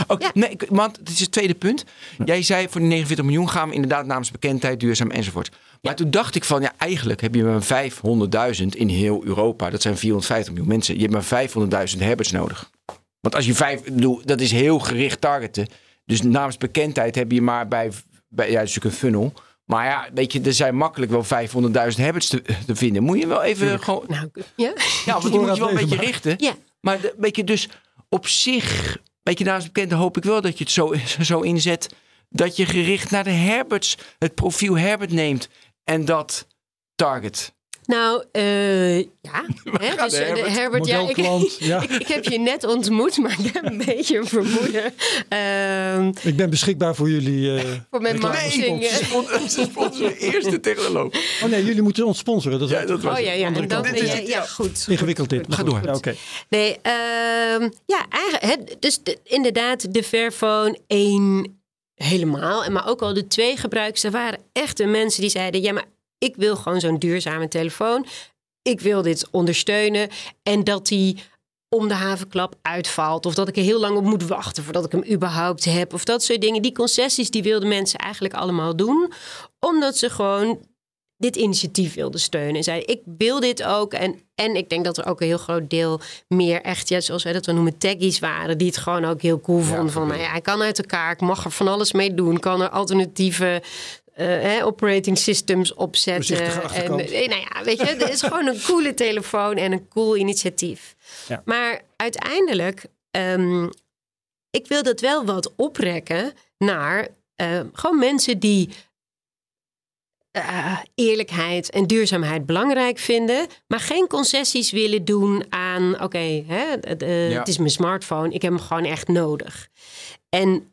Oké, Ja. nee, want het is het tweede punt. Jij zei voor die 49 miljoen gaan we inderdaad namens bekendheid, duurzaam enzovoort. Maar toen dacht ik van ja, eigenlijk heb je maar 500.000 in heel Europa. Dat zijn 450 miljoen mensen. Je hebt maar 500.000 herbers nodig. Want als je vijf, ik bedoel, dat is heel gericht targeten. Dus namens bekendheid heb je maar bij, bij ja, dat is natuurlijk een funnel. Maar ja, weet je, er zijn makkelijk wel 500.000 herbers te, te vinden. Moet je wel even gewoon, Nou, ja. ja, want die moet je wel een beetje richten. Ja. Maar weet je, dus op zich, weet je, namens bekende hoop ik wel dat je het zo, zo inzet. Dat je gericht naar de Herberts, het profiel Herbert neemt. En dat target. Nou, eh, ja. Hè, dus, de eh, de Herbert. Herbert, ja, ik, ja. ik, ik heb je net ontmoet, maar ik heb een beetje een vermoeden. Ehm, Ik ben beschikbaar voor jullie. eh, voor mijn marketing. Ze sponsoren eerste technoloog. Oh nee, jullie moeten ons sponsoren. Dat Ja, dat was Oh ja, ja. andere En dan kant. ben Dit is je, het, ja, ja. goed. Ingewikkeld dit. Ga door. Ja, Oké. Nee, ehm, ja, eigenlijk, hè, dus de- inderdaad, de Fairphone 1 helemaal. En Maar ook al de twee gebruikers, er waren echte mensen die zeiden... ja, maar ik wil gewoon zo'n duurzame telefoon. Ik wil dit ondersteunen. En dat die om de havenklap uitvalt. Of dat ik er heel lang op moet wachten voordat ik hem überhaupt heb. Of dat soort dingen. Die concessies die wilden mensen eigenlijk allemaal doen. Omdat ze gewoon dit initiatief wilden steunen. En zeiden, ik wil dit ook. En, en ik denk dat er ook een heel groot deel meer echt, ja, zoals wij dat we noemen, taggies waren. Die het gewoon ook heel cool vonden. Van, nou ja, hij kan uit elkaar, ik mag er van alles mee doen. Kan er alternatieve eh, operating systems opzetten. En, eh, nou ja, weet je, het is gewoon een coole telefoon en een cool initiatief. Ja. Maar uiteindelijk, ehm, ik wil dat wel wat oprekken naar eh, gewoon mensen die eh, eerlijkheid en duurzaamheid belangrijk vinden, maar geen concessies willen doen aan, oké, Ja. het is mijn smartphone, ik heb hem gewoon echt nodig. En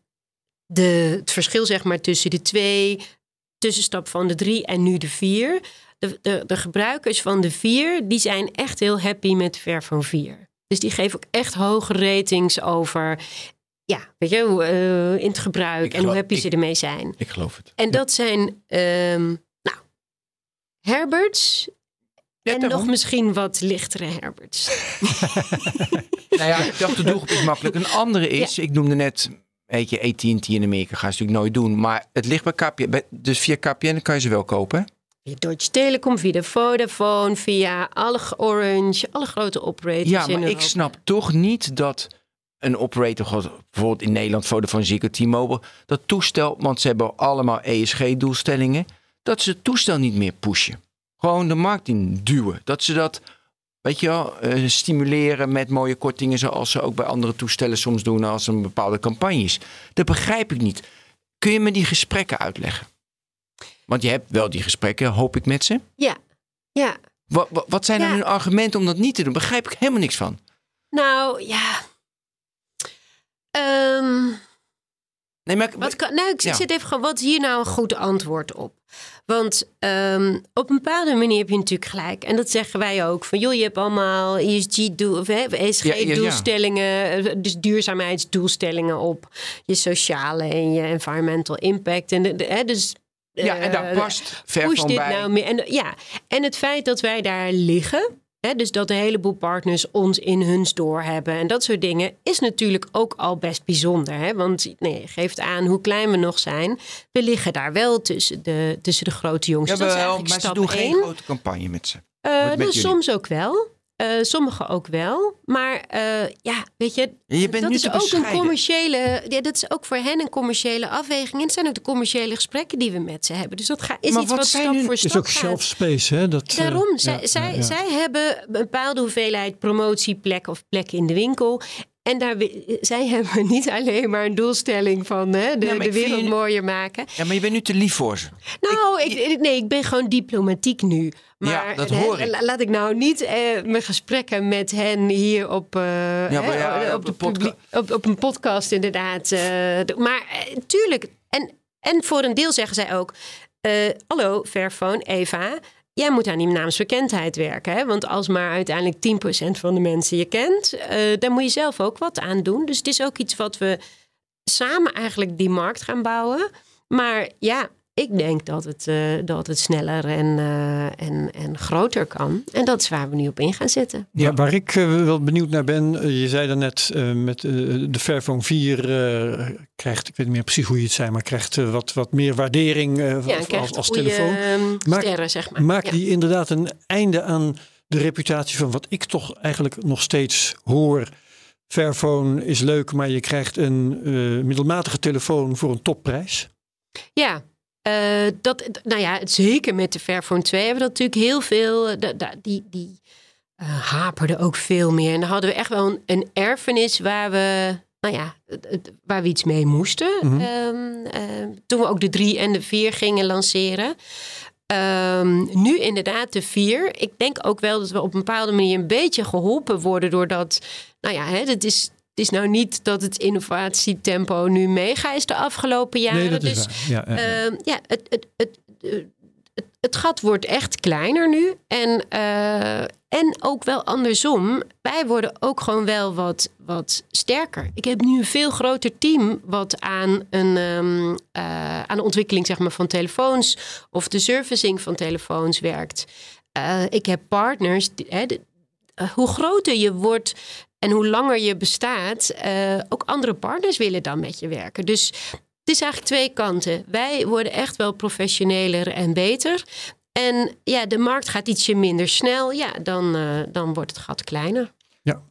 de, het verschil zeg maar tussen de twee, tussenstap van de 3 en nu de 4. De, de, de gebruikers van de 4 die zijn echt heel happy met Fairphone 4. Dus die geven ook echt hoge ratings over ja, weet je, hoe, eh, in het gebruik Ik en hoe happy ik- ze ermee zijn. Ik geloof het. En dat zijn, ehm, nou, Herberts Ja, en nog misschien wat lichtere Herberts. Nou ja, ik dacht de doelgroep is makkelijk. Een andere is, ik noemde net, weet je, AT&T in Amerika ga je natuurlijk nooit doen. Maar het ligt bij KPN, dus via KPN kan je ze wel kopen. Via Deutsche Telekom, via de Vodafone, via alle Orange, alle grote operators Ja, maar ik snap toch niet dat een operator, bijvoorbeeld in Nederland, Vodafone, Ziggo, T-Mobile, dat toestel, want ze hebben allemaal ESG-doelstellingen, dat ze het toestel niet meer pushen. Gewoon de markt in duwen. Dat ze dat, weet je wel, eh, stimuleren met mooie kortingen, zoals ze ook bij andere toestellen soms doen als een bepaalde campagne is. Dat begrijp ik niet. Kun je me die gesprekken uitleggen? Want je hebt wel die gesprekken, hoop ik, met ze. Ja, ja. Wat, wat, wat zijn Ja. dan hun argumenten om dat niet te doen? Begrijp ik helemaal niks van. Nou, ja. Ehm, Nee, maar wat kan, nou, ik Ja. zit even gewoon, wat is hier nou een goed antwoord op? Want ehm, op een bepaalde manier heb je natuurlijk gelijk. En dat zeggen wij ook. Van joh, je hebt allemaal ESG-doel, of hè, Ja, ja, ja. ESG-doelstellingen, eh, dus duurzaamheidsdoelstellingen op je sociale en je environmental impact. En de, de- hè, dus, Ja, en daar eh, past ver push van dit bij. nou meer? En, ja, en het feit dat wij daar liggen, hè, dus dat een heleboel partners ons in hun store hebben en dat soort dingen, is natuurlijk ook al best bijzonder. Hè? Want nee, geeft aan hoe klein we nog zijn. We liggen daar wel tussen de, tussen de grote jongens. Dus dat eigenlijk maar ze doen geen één. grote campagne met ze. Eh, met dus jullie. soms ook wel. Eh sommigen ook wel. Maar eh, ja, weet je, Je bent dat nu is te ook een commerciële. Ja, dat is ook voor hen een commerciële afweging. En het zijn ook de commerciële gesprekken die we met ze hebben. Dus dat ga, is Maar iets wat wat zijn stap nu- voor Het is stap ook gaat. shelf space, hè? Dat, eh, Daarom, zij, ja, zij, ja, ja. zij hebben een bepaalde hoeveelheid promotieplekken of plekken in de winkel. En daar, zij hebben niet alleen maar een doelstelling van hè, de, Ja, de wereld je- mooier maken. Ja, maar je bent nu te lief voor ze. Nou, ik, ik- nee, ik ben gewoon diplomatiek nu. Maar Ja, dat hè, hoor ik. la- laat ik nou niet eh, mijn gesprekken met hen hier op, maar hè, ja, op, op de de podca- publiek- op, op een podcast inderdaad. eh, maar eh, tuurlijk, en, en voor een deel zeggen zij ook... eh, hallo, Fairphone, Eva... Jij moet aan die naamsbekendheid werken. Hè? Want als maar uiteindelijk 10% van de mensen je kent... eh dan moet je zelf ook wat aan doen. Dus het is ook iets wat we samen eigenlijk die markt gaan bouwen. Maar ja, ik denk dat het, eh, dat het sneller en, eh, en, en groter kan. En dat is waar we nu op in gaan zetten. Ja, waar ik eh, wel benieuwd naar ben, je zei daarnet met de Fairphone 4 eh, krijgt, ik weet niet meer precies hoe je het zei, maar krijgt wat, wat meer waardering Ja, als, als, telefoon. Maak- sterren, zeg maar. Maakt Ja. die inderdaad een einde aan de reputatie van wat ik toch eigenlijk nog steeds hoor. Fairphone is leuk, maar je krijgt een middelmatige telefoon voor een topprijs. Ja, eh, dat, nou ja, zeker met de Fairphone 2 hebben we dat natuurlijk heel veel. eh, da- da- die die eh, haperde ook veel meer. En dan hadden we echt wel een, een erfenis waar we, nou ja, waar we iets mee moesten. Mhm. Ehm, ehm, toen we ook de 3 en de 4 gingen lanceren. Ehm, nu inderdaad de 4. Ik denk ook wel dat we op een bepaalde manier een beetje geholpen worden doordat, nou ja, hè, het is. Het is nou niet dat het innovatietempo nu mega is de afgelopen jaren. nee, dat is dus waar. Ja, ja, ja. Ehm, ja, het, het, het, eh, het, het gat wordt echt kleiner nu. En, eh, en ook wel andersom. Wij worden ook gewoon wel wat, wat sterker. Ik heb nu een veel groter team wat aan, een, ehm, eh, aan de ontwikkeling zeg maar, van telefoons of de servicing van telefoons werkt. Ik heb partners. die- hè, de- hoe groter je wordt en hoe langer je bestaat, eh, ook andere partners willen dan met je werken. Dus het is eigenlijk twee kanten. Wij worden echt wel professioneler en beter. En ja, de markt gaat ietsje minder snel. Ja, dan, eh, dan wordt het gat kleiner.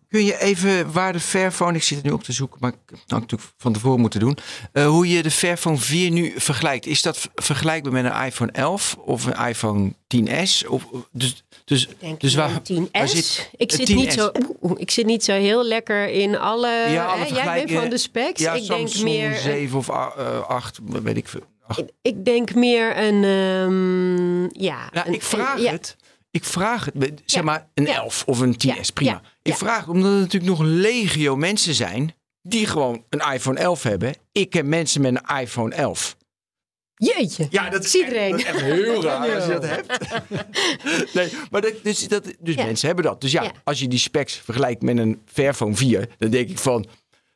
Kun je even waar de Fairphone, ik zit het nu op te zoeken, maar ik had het natuurlijk van tevoren moeten doen. eh, hoe je de Fairphone 4 nu vergelijkt. Is dat vergelijkbaar met een iPhone 11 of een iPhone 10s? Of, dus, dus, Ik denk dus waar, een 10S. waar zit ik, zit niet 10S? zo, ik zit niet zo heel lekker in alle... Ja, alle hè, jij bent van de specs. ja, ik denk Samsung meer... 7 of 8, weet ik veel. Ik, ik denk meer een... ehm, ja, Nou, een- ik vraag het. Ik vraag het. Zeg maar een Ja. 11 of een 10s, Ja. prima. Ik vraag het omdat er natuurlijk nog legio mensen zijn die gewoon een iPhone 11 hebben. Ik ken mensen met een iPhone 11. Jeetje. Ja, dat is echt- iedereen. dat is echt heel raar als je dat hebt. nee, maar dat, dus, dat, dus Ja. mensen hebben dat. Dus ja, Ja. als je die specs vergelijkt met een Fairphone 4, dan denk ik van,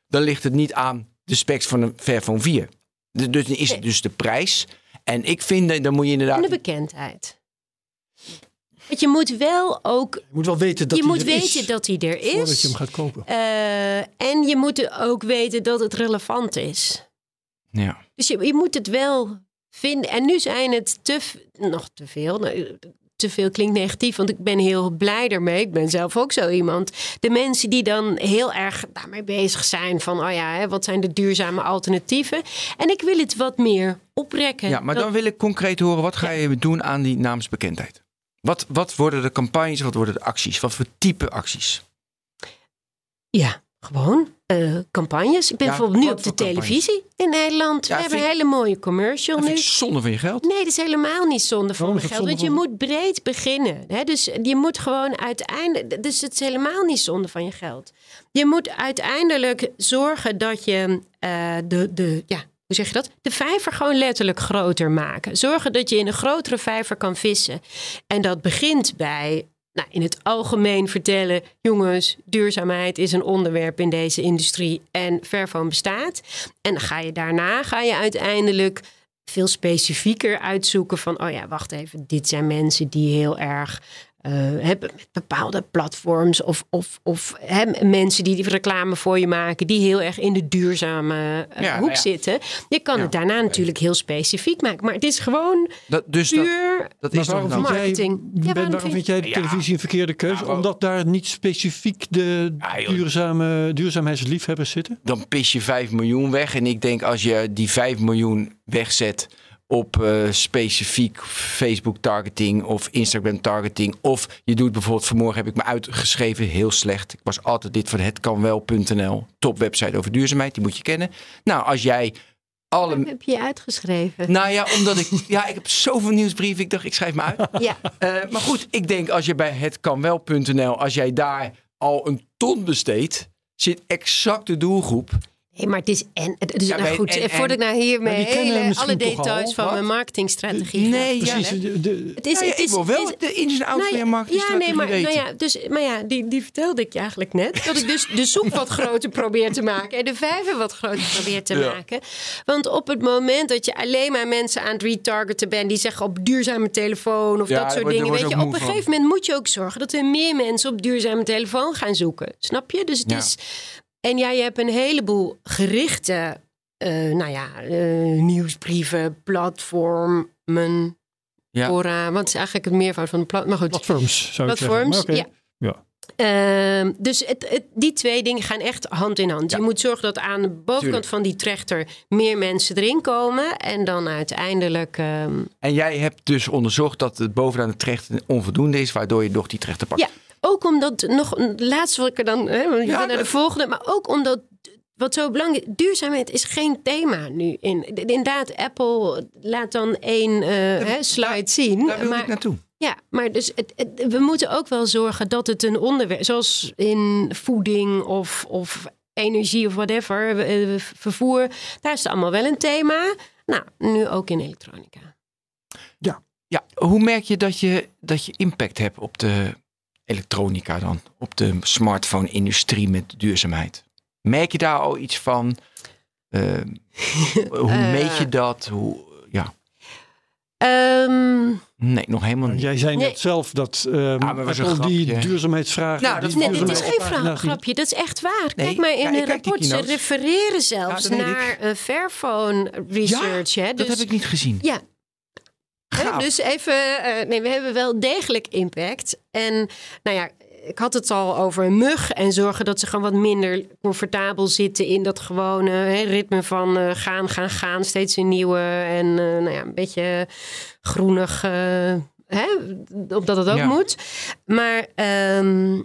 dan ligt het niet aan de specs van een Fairphone 4. Dus dus dan is het dus de prijs. En ik vind, dat- dan moet je En inderdaad... de bekendheid. Want je moet wel ook, Je moet wel weten dat je hij moet er weten is, dat hij er is. voordat je hem gaat kopen. Eh, en je moet ook weten dat het relevant is. Ja. Dus je, je moet het wel vinden. En nu zijn het te, nog te veel. Nou, te veel klinkt negatief, want ik ben heel blij ermee. Ik ben zelf ook zo iemand. De mensen die dan heel erg daarmee bezig zijn van, oh ja, hè, wat zijn de duurzame alternatieven? En ik wil het wat meer oprekken. ja, maar Dat- dan wil ik concreet horen, wat ga je doen aan die naamsbekendheid? Wat, wat worden de campagnes, wat worden de acties? Wat voor type acties? Ja, gewoon eh, campagnes. Ik ben Ja, bijvoorbeeld nu op de campagnes? televisie in Nederland. Ja, We hebben een hele mooie commercial nu. zonde van je geld. Nee, dat is helemaal niet zonde van mijn is geld. Want je moet breed beginnen. Hè? Dus je moet gewoon uiteindelijk. Dus het is helemaal niet zonde van je geld. Je moet uiteindelijk zorgen dat je eh, de, de. Ja, hoe zeg je dat? De vijver gewoon letterlijk groter maken. Zorgen dat je in een grotere vijver kan vissen. En dat begint bij. Nou, in het algemeen vertellen, jongens, duurzaamheid is een onderwerp in deze industrie en Fairphone bestaat. En dan ga je daarna, ga je uiteindelijk veel specifieker uitzoeken van, oh ja, wacht even, dit zijn mensen die heel erg hebben met bepaalde platforms of, of, of hè, mensen die die reclame voor je maken, die heel erg in de duurzame eh, Ja, hoek ja. zitten. Je kan Ja. het daarna natuurlijk heel specifiek maken, maar het is gewoon Dat, dus dat, puur. dat Maar is waarom, nou... vind jij, marketing. Ben, waarom vind- vind jij de Ja. televisie een verkeerde keuze? Omdat daar niet specifiek de duurzame, duurzaamheidsliefhebbers zitten? dan pis je 5 miljoen weg. En ik denk als je die 5 miljoen wegzet op eh, specifiek Facebook targeting of Instagram targeting. Of je doet bijvoorbeeld, vanmorgen heb ik me uitgeschreven, heel slecht. Ik was altijd dit van hetkanwel.nl. Top website over duurzaamheid, die moet je kennen. Nou, als jij alle... Waarom heb je uitgeschreven? Nou ja, omdat ik... Ja, ik heb zoveel nieuwsbrieven. Ik dacht, ik schrijf me uit. Ja, Eh, maar goed, ik denk als je bij hetkanwel.nl, als jij daar al een ton besteedt, zit exact de doelgroep. Maar het is en. Het is Ja, nou goed. en- en- voordat ik nou hier Maar die mijn kennen hele, alle al, details van wat? mijn marketingstrategie. Nee, ja, Precies. vertellen. de- de- Het is, Nou ja, het ik is, wil wel is- de ins en outs Nou van ja, je marketingstrategie ja, nee, maar, weten. nou ja, dus, maar ja, die, die vertelde ik je eigenlijk net. Dat ik dus de soep wat groter probeer te maken. En de vijver wat groter probeer te Ja. maken. Want op het moment dat je alleen maar mensen aan het retargeten bent... die zeggen op duurzame telefoon of Ja, dat soort dingen. Weet je, op een gegeven moment moet je ook zorgen... dat er meer mensen op duurzame telefoon gaan zoeken. Snap je? Dus het Ja. is... En ja, je hebt een heleboel gerichte... eh, nou ja, eh, nieuwsbrieven, platformen... Ja. Fora, wat is eigenlijk het meervoud van de plat... Maar goed, platforms, zou ik platforms. zeggen. Maar oké. Ja. Ja. Ehm, dus het, het, die twee dingen gaan echt hand in hand. Ja. Je moet zorgen dat aan de bovenkant Tuurlijk. van die trechter meer mensen erin komen. En dan uiteindelijk. ehm, En jij hebt dus onderzocht dat het bovenaan de trechter onvoldoende is, waardoor je toch die trechter pakt. Ja, ook omdat nog een laatste wat ik er dan. Hè, want Ja, naar de dat- volgende. Maar ook omdat. Wat zo belangrijk is, duurzaamheid is geen thema nu. In, inderdaad, Apple laat dan één hè, slide zien. Daar wil maar, ik naartoe. Ja, maar dus het, het- we moeten ook wel zorgen dat het een onderwerp, zoals in voeding of, of energie of whatever, eh, vervoer, daar is het allemaal wel een thema. Nou, nu ook in elektronica. Ja, hoe merk je dat je, dat je impact hebt op de elektronica dan? Op de smartphone-industrie met duurzaamheid? Merk je daar al iets van? Eh, hoe Eh. meet je dat? Hoe, ja, Ehm, nee, nog helemaal niet. Jij zei net Nee. zelf dat ehm een Apple die grapje. duurzaamheidsvragen... Nou, dat nee, dit is geen Nou, vra- grapje, dat is echt waar. Nee, Kijk maar in ja, die rapport, ze refereren zelfs Ja, naar een Fairphone research. hè? dat Dus, heb ik niet gezien. Ja, Dus even, eh, nee, we hebben wel degelijk impact. En nou ja, ik had het al over een mug en zorgen dat ze gewoon wat minder comfortabel zitten in dat gewone ritme van eh, gaan, gaan, gaan. Steeds een nieuwe en eh, nou ja, een beetje groenig, hè, omdat het ook Ja. moet. Maar ehm,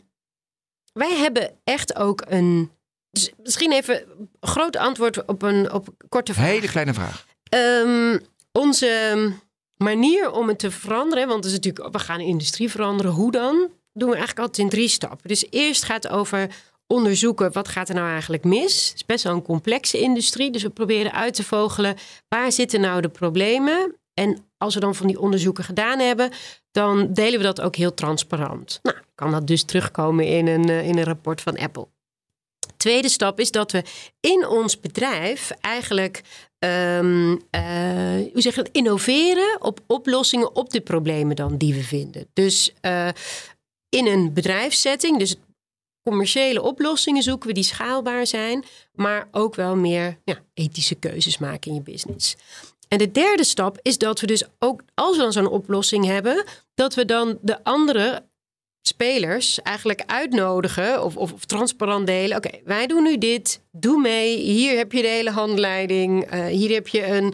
wij hebben echt ook een. Dus misschien even een groot antwoord op een op een korte vraag. Hele kleine vraag. Ehm, onze manier om het te veranderen, want het is natuurlijk, we gaan de industrie veranderen. Hoe dan? Doen we eigenlijk altijd in drie stappen. Dus eerst gaat het over onderzoeken wat gaat er nou eigenlijk mis. Het is best wel een complexe industrie, dus we proberen uit te vogelen waar zitten nou de problemen. En als we dan van die onderzoeken gedaan hebben, dan delen we dat ook heel transparant. Nou, kan dat dus terugkomen in een, eh, in een rapport van Apple. Tweede stap is dat we in ons bedrijf eigenlijk um, hoe zeg innoveren op oplossingen op de problemen dan die we vinden. Dus uh, in een bedrijfssetting, dus commerciële oplossingen zoeken we die schaalbaar zijn, maar ook wel meer ja, ethische keuzes maken in je business. En de derde stap is dat we dus ook, als we dan zo'n oplossing hebben, dat we dan de andere spelers eigenlijk uitnodigen of, of, of transparant delen. Oké, wij doen nu dit, doe mee. Hier heb je de hele handleiding. Uh, hier heb je een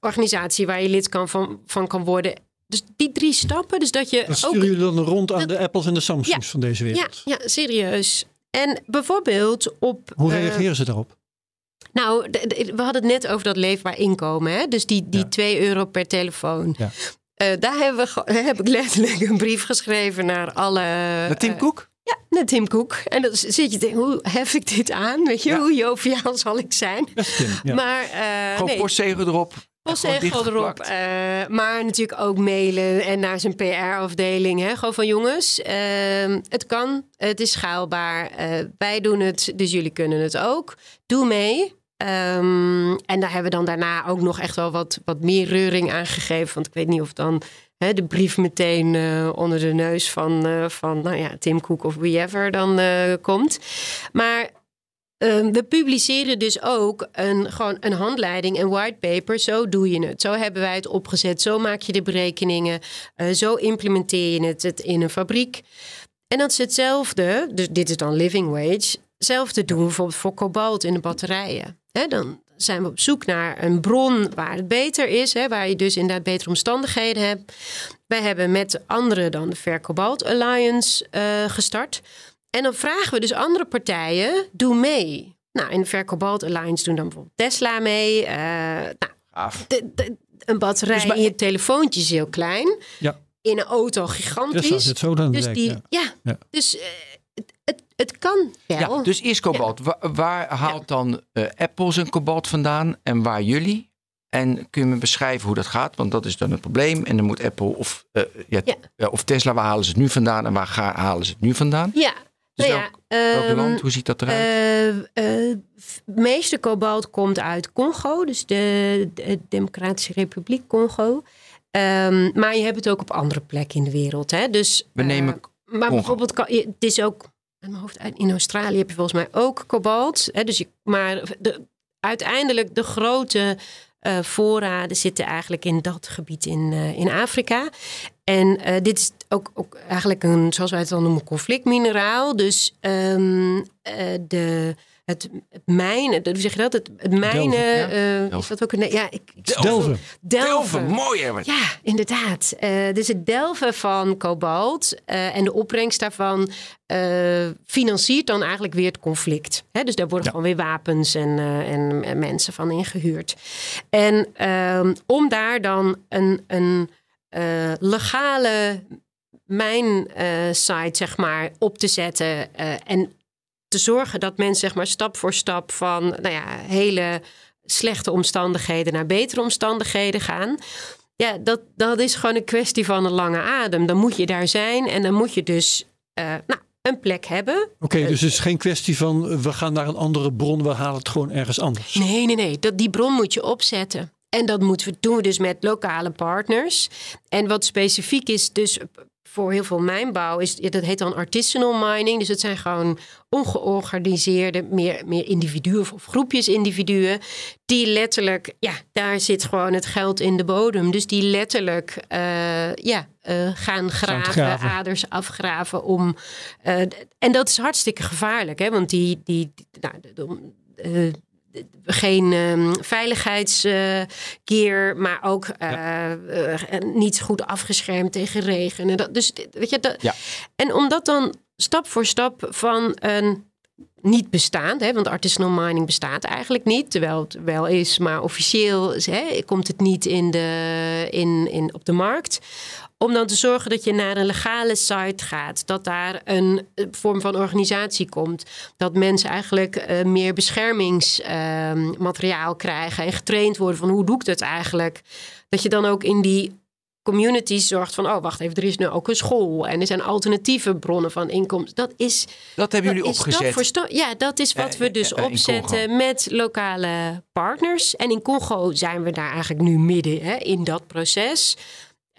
organisatie waar je lid kan van, van kan worden. Dus die drie stappen, dus dat je. Dan sturen jullie dan rond aan de Apples en de Samsungs van deze wereld? Ja, ja, serieus. En bijvoorbeeld op. Hoe eh, reageren ze daarop? Nou, we hadden het net over dat leefbaar inkomen. Hè? Dus die, die ja. 2 euro per telefoon. Ja. Uh, daar hebben we, heb ik letterlijk een brief geschreven naar alle. Naar Tim uh, Cook? Ja, naar Tim Cook. En dan zit je te hoe hef ik dit aan? Weet je, ja. hoe joviaal zal ik zijn? Tim, ja. Maar, uh, Gewoon nee. postzegel erop. Postzegel erop. Uh, maar natuurlijk ook mailen en naar zijn PR-afdeling. Gewoon van jongens, uh, het kan, het is schaalbaar. Wij doen het, dus jullie kunnen het ook. Doe mee. Um, en daar hebben we dan daarna ook nog echt wel wat, wat meer reuring aan gegeven. Want ik weet niet of dan hè, de brief meteen uh, onder de neus van, uh, van nou ja, Tim Cook of whoever dan uh, komt. Maar um, we publiceren dus ook een, gewoon een handleiding, een whitepaper. Zo doe je het. Zo hebben wij het opgezet. Zo maak je de berekeningen. zo implementeer je het, het in een fabriek. En dat is hetzelfde. Dus dit is dan living wage. Hetzelfde doen we bijvoorbeeld voor kobalt in de batterijen. Dan zijn we op zoek naar een bron waar het beter is, he, waar je dus inderdaad betere omstandigheden hebt. Wij hebben met anderen dan de Fair Cobalt Alliance uh, gestart. En dan vragen we dus andere partijen, doe mee. Nou, in de Fair Cobalt Alliance doen dan bijvoorbeeld Tesla mee. Uh, nou, de, de, een batterij dus bij... in je telefoontje is heel klein. Ja. In een auto gigantisch. Tesla zit zo dan dus direct, die, ja. ja. Ja. dus uh, het, het, het kan wel. Ja, dus eerst kobalt. Waar, waar haalt dan uh, Apple zijn kobalt vandaan en waar jullie? En kun je me beschrijven hoe dat gaat? Want dat is dan het probleem. En dan moet Apple of, uh, ja, Ja. of Tesla, waar halen ze het nu vandaan en waar ga- halen ze het nu vandaan? Ja, Dus nou welk, ehm, land? Hoe ziet dat eruit? Eh, eh, f- meeste kobalt komt uit Congo, dus de, de Democratische Republiek Congo. Ehm, maar je hebt het ook op andere plekken in de wereld. Hè? Dus, We eh, nemen maar bijvoorbeeld, kan- je- het is ook mijn hoofd, in Australië heb je volgens mij ook kobalt. Hè? Dus je, maar de, uiteindelijk de grote eh, voorraden zitten eigenlijk in dat gebied in, eh, in Afrika. En eh, dit is ook, ook eigenlijk een, zoals wij het dan noemen, conflictmineraal. Dus ehm, eh, de, het, het mijnen, hoe zeg je dat? Het, het mijnen, Delven, eh, is dat ook een... Ja, ik, Delven. Delven, mooi Herbert. ja, inderdaad. Eh, dus het delven van kobalt eh, en de opbrengst daarvan eh, financiert dan eigenlijk weer het conflict. Hè? Dus daar worden Ja. gewoon weer wapens en, eh, en, en mensen van ingehuurd. En ehm, om daar dan een, een eh, legale mijnsite zeg maar, op te zetten eh, en te zorgen dat mensen zeg maar, stap voor stap van nou ja, hele slechte omstandigheden naar betere omstandigheden gaan. Ja, dat, dat is gewoon een kwestie van een lange adem. Dan moet je daar zijn en dan moet je dus eh, nou, een plek hebben. Oké, dus het is geen kwestie van we gaan naar een andere bron, we halen het gewoon ergens anders. Nee, nee, nee. Dat, die bron moet je opzetten. En dat moeten we, doen we dus met lokale partners. En wat specifiek is dus voor heel veel mijnbouw, is, dat heet dan artisanal mining. Dus het zijn gewoon ongeorganiseerde, meer, meer individuen of, of groepjes individuen. Die letterlijk, ja, daar zit gewoon het geld in de bodem. Dus die letterlijk uh, ja, uh, gaan graven, graven. aders afgraven om. Uh, en dat is hartstikke gevaarlijk, hè? Want die. die, die nou, de, de, geen um, veiligheidsgear, uh, maar ook uh, ja. uh, niet goed afgeschermd tegen regen. En dat, dus weet je, dat, ja. en om dat dan stap voor stap van een niet bestaand, hè, want artisanal mining bestaat eigenlijk niet, terwijl het wel is, maar officieel hè, komt het niet in de, in, in, op de markt. Om dan te zorgen dat je naar een legale site gaat. Dat daar een eh, vorm van organisatie komt. Dat mensen eigenlijk eh, meer beschermingsmateriaal krijgen. En getraind worden van hoe doe ik dat eigenlijk. Dat je dan ook in die communities zorgt van... oh, wacht even, er is nu ook een school... en er zijn alternatieve bronnen van inkomsten. Dat is... Dat hebben jullie dat opgezet. ja, dat is wat Eh, we dus eh, opzetten met lokale partners. En in Congo zijn we daar eigenlijk nu midden hè, in dat proces.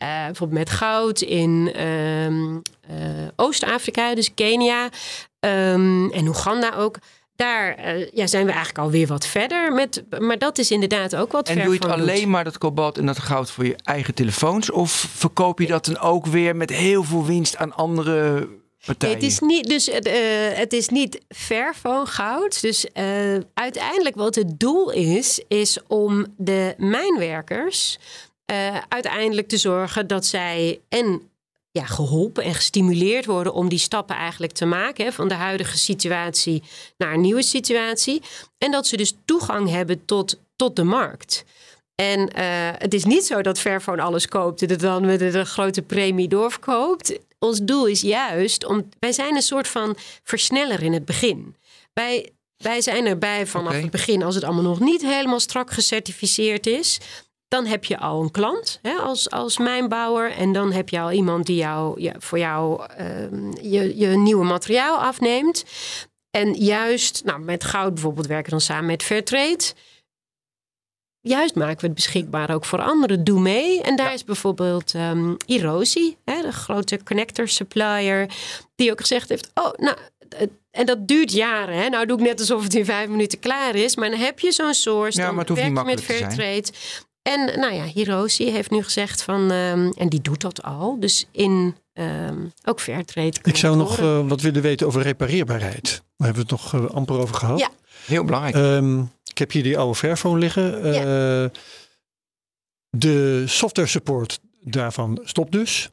Eh, bijvoorbeeld met goud in ehm, eh, Oost-Afrika, dus Kenia ehm, en Oeganda ook. Daar eh, ja, zijn we eigenlijk alweer wat verder. Met, maar dat is inderdaad ook wat En ver doe je het van doet. alleen maar dat kobalt en dat goud voor je eigen telefoons? Of verkoop je dat dan ook weer met heel veel winst aan andere partijen? Nee, het is niet, dus, het is niet Fairphone goud. Dus uiteindelijk wat het doel is, is om de mijnwerkers eh, uiteindelijk te zorgen dat zij en ja, geholpen en gestimuleerd worden om die stappen eigenlijk te maken. Hè, van de huidige situatie naar een nieuwe situatie. En dat ze dus toegang hebben tot, tot de markt. En eh, het is niet zo dat Fairphone alles koopt en het dan met een grote premie doorverkoopt. Ons doel is juist om. Wij zijn een soort van versneller in het begin. Wij, wij zijn erbij vanaf het begin als het allemaal nog niet helemaal strak gecertificeerd is. Dan heb je al een klant hè, als, als mijnbouwer. En dan heb je al iemand die jou, ja, voor jou ehm, je, je nieuwe materiaal afneemt. En juist, nou, met goud bijvoorbeeld werken we dan samen met Fairtrade. Juist maken we het beschikbaar ook voor anderen. Doe mee. En daar is bijvoorbeeld ehm Hiroshi, hè, de grote connector supplier, die ook gezegd heeft: Oh, nou, en dat duurt jaren. Hè? Nou, doe ik net alsof het in vijf minuten klaar is. Maar dan heb je zo'n source. Ja, dan maar het hoeft niet werk je met. Fairtrade. En nou ja, Hiroshi heeft nu gezegd van, ehm, en die doet dat al, dus in ehm, ook Fairtrade. Ik zou nog eh, wat willen weten over repareerbaarheid. Daar hebben we het nog eh, amper over gehad. Ja. Heel belangrijk. Ehm, ik heb hier die oude Fairphone liggen. Eh, De software support daarvan stopt dus.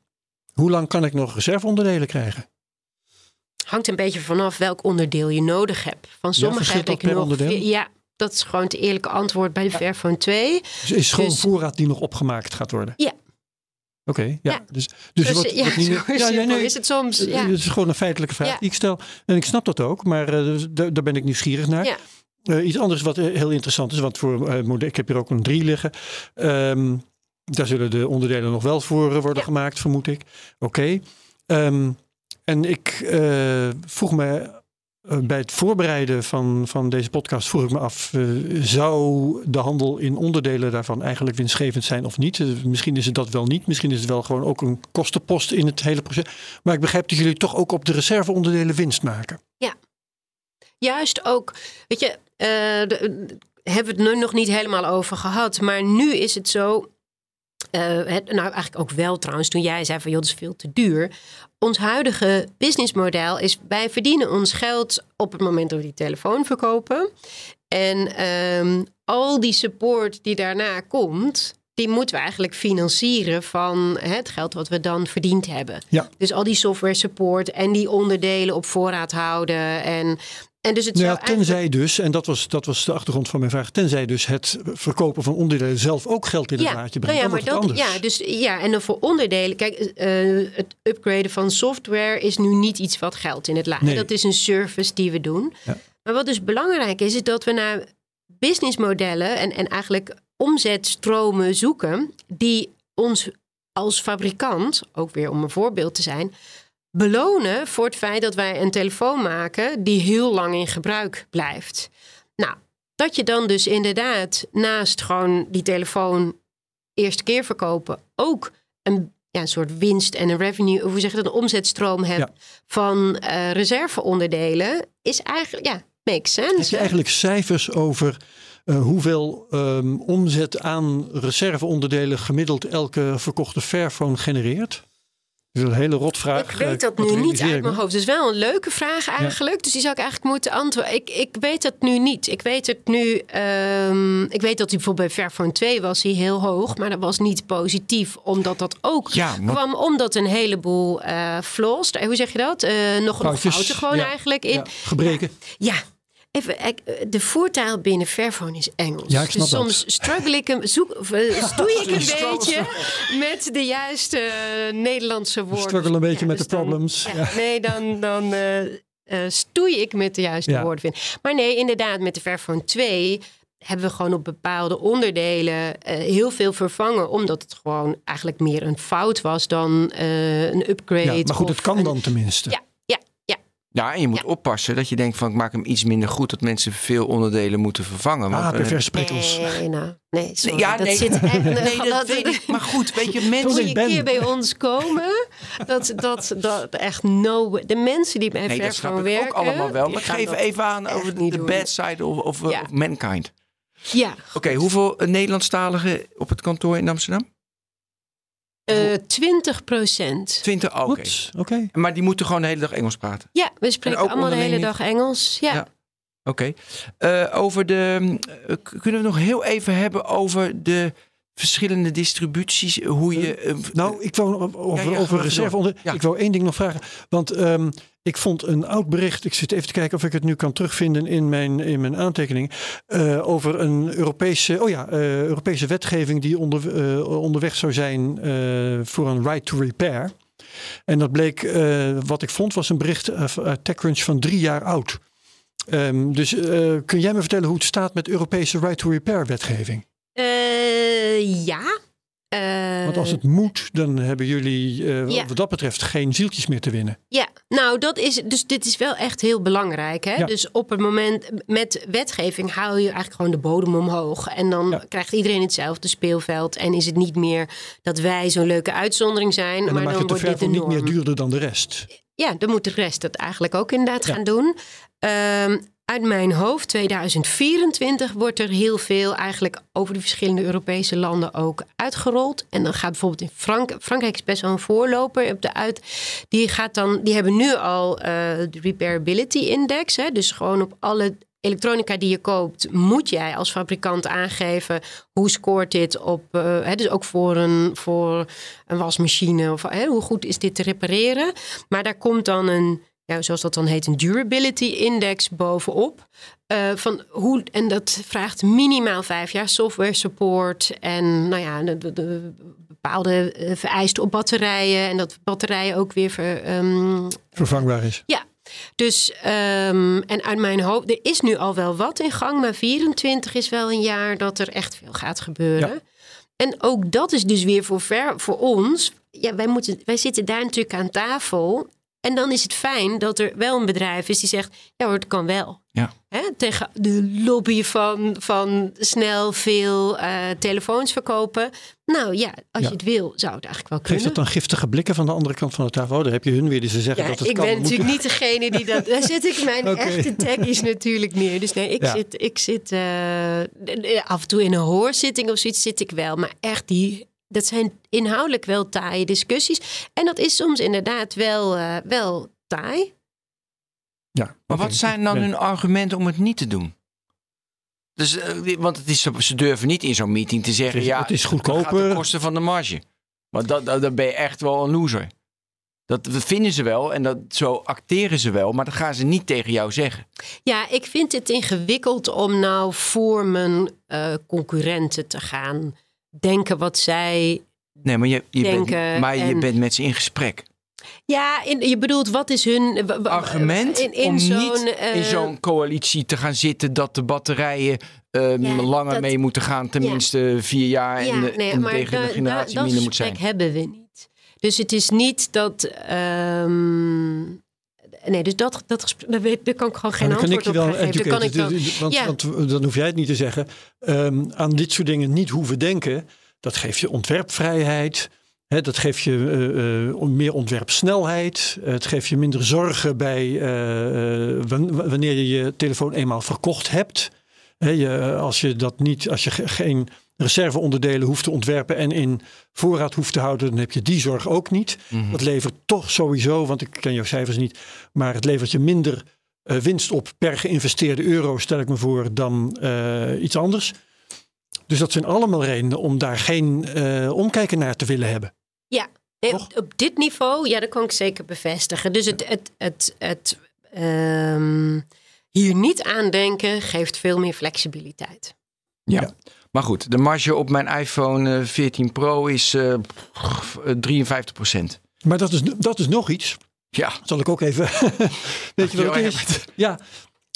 Hoe lang kan ik nog reserveonderdelen krijgen? Hangt een beetje vanaf welk onderdeel je nodig hebt. Van sommige heb ik per nog. onderdeel? Ja, dat is gewoon het eerlijke antwoord bij de Fairphone 2. Dus is gewoon Dus- voorraad die nog opgemaakt gaat worden? Ja. Oké, ja. Ja. Dus, dus Dus, wat, ja, wat niet- ja, ja, nee, is het soms. eh, Ja. Het is gewoon een feitelijke vraag Ja. die ik stel. En ik snap dat ook, maar dus daar, daar ben ik nieuwsgierig naar. Ja. Eh, iets anders wat heel interessant is, want voor ik heb hier ook een 3 liggen. Ehm, daar zullen de onderdelen nog wel voor worden Ja. gemaakt, vermoed ik. Oké. Ehm, en ik vroeg me bij het voorbereiden van, van deze podcast vroeg ik me af, eh, zou de handel in onderdelen daarvan eigenlijk winstgevend zijn of niet? Eh, misschien is het dat wel niet. Misschien is het wel gewoon ook een kostenpost in het hele proces. Maar ik begrijp dat jullie toch ook op de reserveonderdelen winst maken. Juist ook, weet je, eh, de- hebben we het nu nog niet helemaal over gehad. Maar nu is het zo. Eh, het, nou, eigenlijk ook wel trouwens, toen jij zei van joh, dat is veel te duur. Ons huidige businessmodel is: wij verdienen ons geld op het moment dat we die telefoon verkopen. En ehm, al die support die daarna komt, die moeten we eigenlijk financieren van het geld wat we dan verdiend hebben. Ja. Dus al die software support en die onderdelen op voorraad houden. En, en dus het Nou ja, eigenlijk- tenzij dus, en dat was, dat was de achtergrond van mijn vraag, tenzij dus het verkopen van onderdelen zelf ook geld in het laadje brengt. nou ja, dan maar dat, ja, dus, ja, en dan voor onderdelen. Kijk, eh, het upgraden van software is nu niet iets wat geld in het laadje. Nee. Dat is een service die we doen. Ja. Maar wat dus belangrijk is, is dat we naar businessmodellen en, en eigenlijk omzetstromen zoeken die ons als fabrikant, ook weer om een voorbeeld te zijn, belonen voor het feit dat wij een telefoon maken die heel lang in gebruik blijft. Nou, dat je dan dus inderdaad naast gewoon die telefoon eerste keer verkopen ook een, ja, een soort winst en een revenue, of hoe zeg je dat, een omzetstroom hebt Ja. van eh, reserveonderdelen, is eigenlijk, ja, makes sense. Heb je eigenlijk cijfers over eh, hoeveel ehm, omzet aan reserveonderdelen gemiddeld elke verkochte Fairphone genereert? Dat is een hele rotvraag. Ik weet dat nu niet uit mijn hoofd. Het is wel een leuke vraag eigenlijk. Dus die zou ik eigenlijk moeten antwoorden. Ik, ik weet dat nu niet. Ik weet het nu. ehm, ik weet dat hij bijvoorbeeld bij Fairphone 2 was hij heel hoog. Maar dat was niet positief. Omdat dat ook Ja, kwam omdat een heleboel eh flaws. eh, Hoe zeg je dat? Eh, nog nog Foutjes, fouten gewoon ja. eigenlijk in. Ja, gebreken. Ja, even, ik- de voertaal binnen Fairphone is Engels. Ja, ik snap dus dat. soms struggle ik hem, zoek, eh, stoei ik een beetje met de juiste eh, Nederlandse woorden. struggle een beetje met dus de dan- problems. ja. Nee, dan, dan eh, eh, stoei ik met de juiste woorden. Vind. Maar nee, inderdaad, met de Fairphone 2 hebben we gewoon op bepaalde onderdelen eh, heel veel vervangen. Omdat het gewoon eigenlijk meer een fout was dan eh, een upgrade. Ja, maar goed, het kan een- dan tenminste. Ja, ja, en je moet Ja. oppassen dat je denkt van ik maak hem iets minder goed. Dat mensen veel onderdelen moeten vervangen. Want, Ah, eh, perverse prikkels. Nee, nou, nee, sorry. ja, dat nee, zit echt... nee, dat weet ik. Maar goed, weet je, Moet mensen... je Ben. een keer bij ons komen? Dat, dat, dat echt no... De mensen die bij Nee, dat ik werken... ook allemaal wel. Maar geef even aan over de, doen. bad side of, of, Ja. of mankind. Ja, Oké, hoeveel eh, Nederlandstaligen op het kantoor in Amsterdam? Eh 20 procent. 20, oh, oké. Oké. Maar die moeten gewoon de hele dag Engels praten. Ja, we spreken ook allemaal de hele dag Engels. Ja. Ja. Oké. Eh, over de. eh, kunnen we nog heel even hebben over de verschillende distributies? Hoe je. eh, Nou, ik wou over, Ja, ja, ga over reserve. Onder, Ja. Ik wou één ding nog vragen. Want ehm, ik vond een oud bericht. Ik zit even te kijken of ik het nu kan terugvinden in mijn, in mijn aantekeningen. eh, over een Europese, oh ja, eh, Europese wetgeving die onder, eh, onderweg zou zijn eh, voor een right to repair. En dat bleek, eh, wat ik vond, was een bericht eh, uit TechCrunch van drie jaar oud. Ehm, dus eh, kun jij me vertellen hoe het staat met Europese right to repair wetgeving? Eh, ja. Eh, Want als het moet, dan hebben jullie eh, Ja. wat dat betreft geen zieltjes meer te winnen. Ja, nou dat is, dus dit is wel echt heel belangrijk. Hè? Ja. Dus op het moment met wetgeving haal je eigenlijk gewoon de bodem omhoog. En dan Ja. krijgt iedereen hetzelfde speelveld. En is het niet meer dat wij zo'n leuke uitzondering zijn. En dan maar dan wordt dit niet meer duurder dan de rest. Ja, dan moet de rest dat eigenlijk ook inderdaad gaan doen. Ehm, uit mijn hoofd, 2024 wordt er heel veel eigenlijk over de verschillende Europese landen ook uitgerold. En dan gaat bijvoorbeeld in Frank Frankrijk is best wel een voorloper op de uit. Die gaat dan, die hebben nu al eh, de repairability index. Hè, dus gewoon op alle elektronica die je koopt, moet jij als fabrikant aangeven hoe scoort dit op, eh, hè, dus ook voor een, voor een wasmachine of hè, hoe goed is dit te repareren. Maar daar komt dan een, ja, zoals dat dan heet, een durability index bovenop. Eh, van hoe, en dat vraagt minimaal vijf jaar software support en nou ja, de, de- de bepaalde eh, vereisten op batterijen en dat batterijen ook weer ver, ehm, Vervangbaar is. ja, dus ehm, en uit mijn hoofd, er is nu al wel wat in gang, maar 24 is wel een jaar dat er echt veel gaat gebeuren. Ja. En ook dat is dus weer voor, ver, voor ons. Ja, wij, moeten, wij zitten daar natuurlijk aan tafel. En dan is het fijn dat er wel een bedrijf is die zegt: ja hoor, het kan wel. Ja. Hè, tegen de lobby van, van snel veel eh, telefoons verkopen. Nou ja, als Ja. je het wil, zou het eigenlijk wel Geeft kunnen. dat dan giftige blikken van de andere kant van de tafel? Oh, daar heb je hun weer die ze zeggen Ja, dat het ik kan. ben moet- natuurlijk niet degene die dat. Daar zet ik mijn echte techies natuurlijk neer. Dus nee, ik zit, ik zit eh, af en toe in een hoorzitting of zoiets zit ik wel. Maar echt die. Dat zijn inhoudelijk wel taaie discussies. En dat is soms inderdaad wel, eh, wel taai. Ja, Maar wat zijn dan hun argumenten om het niet te doen? Dus, eh, want het is, ze durven niet in zo'n meeting te zeggen: Het is- ja, het is gaat goedkoper. ten koste van de marge. Want dat, dat, dan ben je echt wel een loser. Dat, dat vinden ze wel en dat, zo acteren ze wel, maar dat gaan ze niet tegen jou zeggen. Ja, ik vind het ingewikkeld om nou voor mijn eh, concurrenten te gaan denken wat zij Nee, maar je, je, bent, Denken maar je en- bent met ze in gesprek. Ja, in, je bedoelt, wat is hun Argument in, in om zo'n, niet in eh, zo'n coalitie te gaan zitten dat de batterijen ehm, Ja, langer dat- mee moeten gaan, tenminste vier jaar en, de, en tegen da- de da- generatie dat minder moet zijn. gesprek hebben we niet. Dus het is niet dat. ehm, nee, dus dat, dat daar, kan ik gewoon geen kan ik antwoord je op geven. Kan ik dan, educaten. Want, ja. want dan hoef jij het niet te zeggen. Ehm, aan dit soort dingen niet hoeven denken. Dat geeft je ontwerpvrijheid. Dat geeft je eh, eh, meer ontwerpsnelheid. Eh, het geeft je minder zorgen bij wan- wanneer je je telefoon eenmaal verkocht hebt. Je, als je dat niet, als je ge- geen reserveonderdelen hoeft te ontwerpen en in voorraad hoeft te houden, dan heb je die zorg ook niet. Mhm. Dat levert toch sowieso, want ik ken jouw cijfers niet, maar het levert je minder eh, winst op per geïnvesteerde euro, stel ik me voor, dan eh, iets anders. Dus dat zijn allemaal redenen om daar geen eh, omkijken naar te willen hebben. Nee, op, op dit niveau, ja, dat kan ik zeker bevestigen. Dus het, het, het, het, ehm, hier niet aan denken, geeft veel meer flexibiliteit. Ja. Maar goed, de marge op mijn iPhone eh, 14 Pro is eh, 53 procent. Maar dat is, dat is nog iets. Ja. Zal ik ook even. Weet je wat het is? Ja,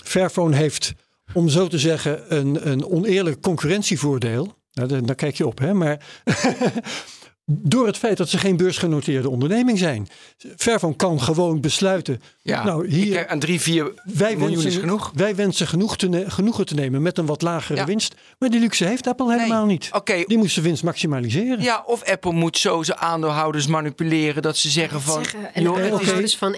Fairphone heeft, om zo te zeggen, een, een oneerlijk concurrentievoordeel. Nou, daar, daar kijk je op, hè? Maar door het feit dat ze geen beursgenoteerde onderneming zijn. Fairphone kan gewoon besluiten. Ja, nou, hier, aan 3, 4 wij miljoen wensen, is genoeg. Wij wensen genoeg te ne- genoegen te nemen met een wat lagere Ja. winst. Maar die luxe heeft Apple helemaal niet. Oké, Die moest de winst maximaliseren. ja, of Apple moet zo zijn aandeelhouders manipuleren dat ze zeggen van... Zeggen, en joh,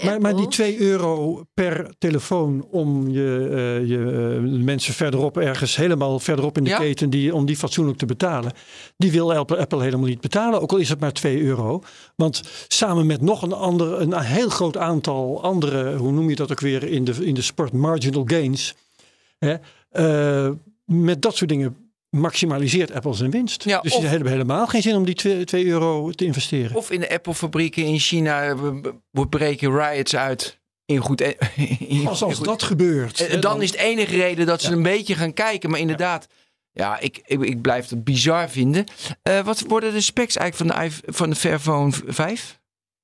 maar, maar die Apple. 2 euro per telefoon om je, eh, je eh, mensen verderop ergens helemaal verderop in de Ja. keten die, om die fatsoenlijk te betalen, die wil Apple, Apple helemaal niet betalen. Ook al is het maar 2 euro. Want samen met nog een ander, een heel groot aantal andere, hoe noem je dat ook weer in de, in de sport, marginal gains. Hè, eh, met dat soort dingen maximaliseert Apple zijn winst. Ja, dus die hebben helemaal geen zin om die 2 euro te investeren. Of in de Apple-fabrieken in China eh, we- we breken riots uit. In goed, in Pas als goed- dat gebeurt. En hè, dan is het enige reden dat ze een beetje gaan kijken. Maar inderdaad, ja, ik, ik, ik blijf het bizar vinden. Eh, wat worden de specs eigenlijk van de, van de Fairphone 5?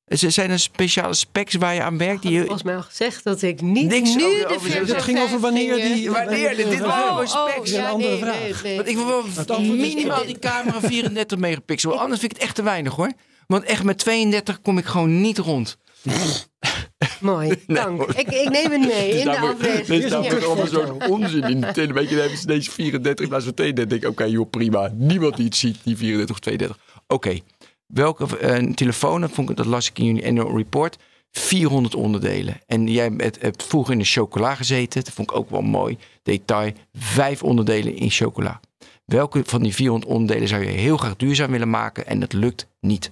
Z- Zijn er speciale specs waar je aan werkt? Die volgens mij al gezegd dat ik niet Niks nu over- de over- Dat ging over 5 wanneer ging, die- eh, Wanneer? Dit- dit Oh, waren oh, gewoon specs. Dat is een andere vraag. Want ik wil Het minimaal die camera 34 megapixel. Anders vind ik het echt te weinig hoor. Want echt met 32 kom ik gewoon niet rond. Mooi, dank. Ik, ik neem het mee in de afweging. is namelijk Ja. allemaal zo'n onzin in de televisie. Dan hebben ze deze 34 in plaats van 32. denk ik, oké joh, prima. Niemand die het ziet, die 34 of 32. Oké, welke eh, telefoon, dat, vond ik, dat las ik in jullie annual report. 400 onderdelen. En jij hebt, hebt vroeger in de chocola gezeten. Dat vond ik ook wel mooi. Detail. Vijf onderdelen in chocola. Welke van die 400 onderdelen zou je heel graag duurzaam willen maken en dat lukt niet?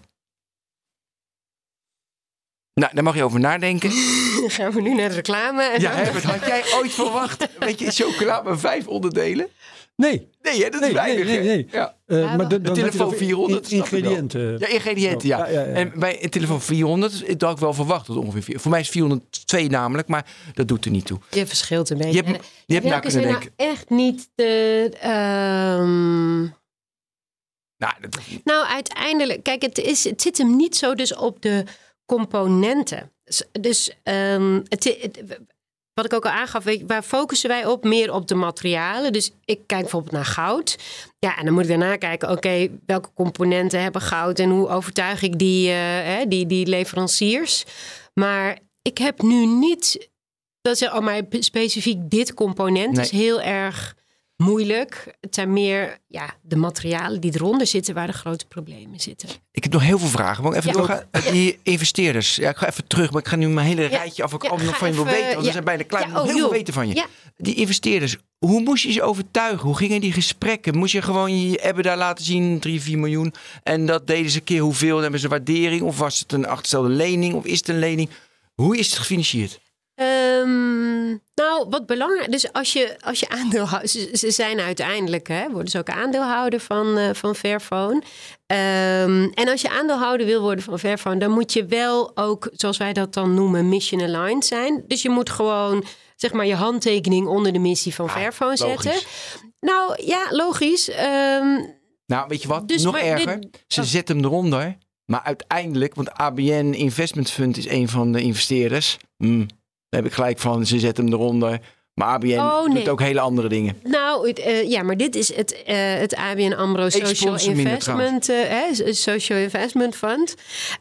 Nou, daar mag je over nadenken. Dan gaan we nu naar de reclame. En Ja, had jij ooit verwacht, weet je, chocola met vijf onderdelen? Nee, Nee, hè, dat is nee, weinig. nee. hè? nee. Ja. Eh, Ja, maar de, telefoon het over 400, in- snap ik wel. ingrediënten. ja, ingrediënten, ja. Ja, ja, ja. En bij een telefoon 400, dat had ik wel verwacht dat ongeveer vier- Voor mij is 402 namelijk, maar dat doet er niet toe. Je verschilt een beetje. Je hebt, En, je hebt naar kunnen denken. nou echt niet de... ehm, Nou, dat, Nou, uiteindelijk, kijk, het, is, het zit hem niet zo dus op de componenten. Dus, ehm, het, het- wat ik ook al aangaf, waar focussen wij op? Meer op de materialen. Dus ik kijk bijvoorbeeld naar goud. Ja, en dan moet ik daarna kijken, oké, welke componenten hebben goud en hoe overtuig ik die, eh, hè, die, die leveranciers? Maar ik heb nu niet dat ze, oh, maar specifiek dit component Nee. is heel erg moeilijk. Het zijn meer ja, de materialen die eronder zitten waar de grote problemen zitten. ik heb nog heel veel vragen. Ik even Ja. doorgaan? Die investeerders. Ja, ik ga even terug, maar ik ga nu mijn hele rijtje af. Ik allemaal nog van je wil weten, want we zijn bijna klaar. Oh, heel veel weten van je. Die investeerders, hoe moest je ze overtuigen? Hoe gingen die gesprekken? Moest je gewoon je hebben daar laten zien, 3, 4 miljoen. En dat deden ze een keer hoeveel? Dan hebben ze waardering? Of was het een achterstelde lening? Of is het een lening? Hoe is het gefinancierd? Ehm, nou, wat belangrijk. Dus als je, als je aandeelhouder. Ze, ze zijn uiteindelijk, hè, worden ze ook aandeelhouder van, eh van Fairphone. Ehm, en als je aandeelhouder wil worden van Fairphone, dan moet je wel ook, zoals wij dat dan noemen, mission aligned zijn. Dus je moet gewoon, zeg maar, je handtekening onder de missie van Fairphone logisch. zetten. Nou ja, logisch. Ehm, Nou, weet je wat? Dus Nog maar erger. dit- Ze oh. zetten hem eronder. Maar uiteindelijk, want ABN Investment Fund is een van de investeerders. Hmm, daar heb ik gelijk van, ze zetten hem eronder. Maar ABN Oh, doet ook hele andere dingen. Nou, eh, ja, maar dit is het, eh, het ABN AMRO Ik Social minder Investment, eh, Social Investment Fund.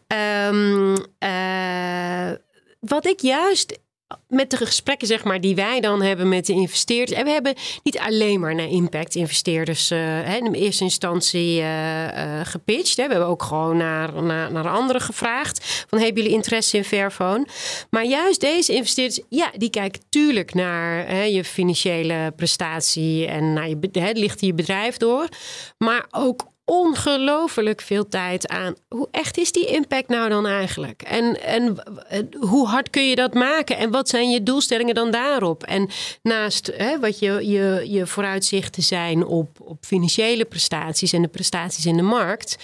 Ehm, eh, wat ik juist met de gesprekken zeg maar, die wij dan hebben met de investeerders. En we hebben niet alleen maar naar impact-investeerders eh, in eerste instantie eh, eh, gepitcht. Hè. We hebben ook gewoon naar, naar, naar anderen gevraagd. Van hebben jullie interesse in Fairphone? Maar juist deze investeerders, ja, die kijken tuurlijk naar hè, je financiële prestatie en naar je, hè, ligt je bedrijf door. Maar ook ongelooflijk veel tijd aan. Hoe echt is die impact nou dan eigenlijk? En, en hoe hard kun je dat maken? En wat zijn je doelstellingen dan daarop? En naast hè, wat je, je, je vooruitzichten zijn op, op financiële prestaties en de prestaties in de markt.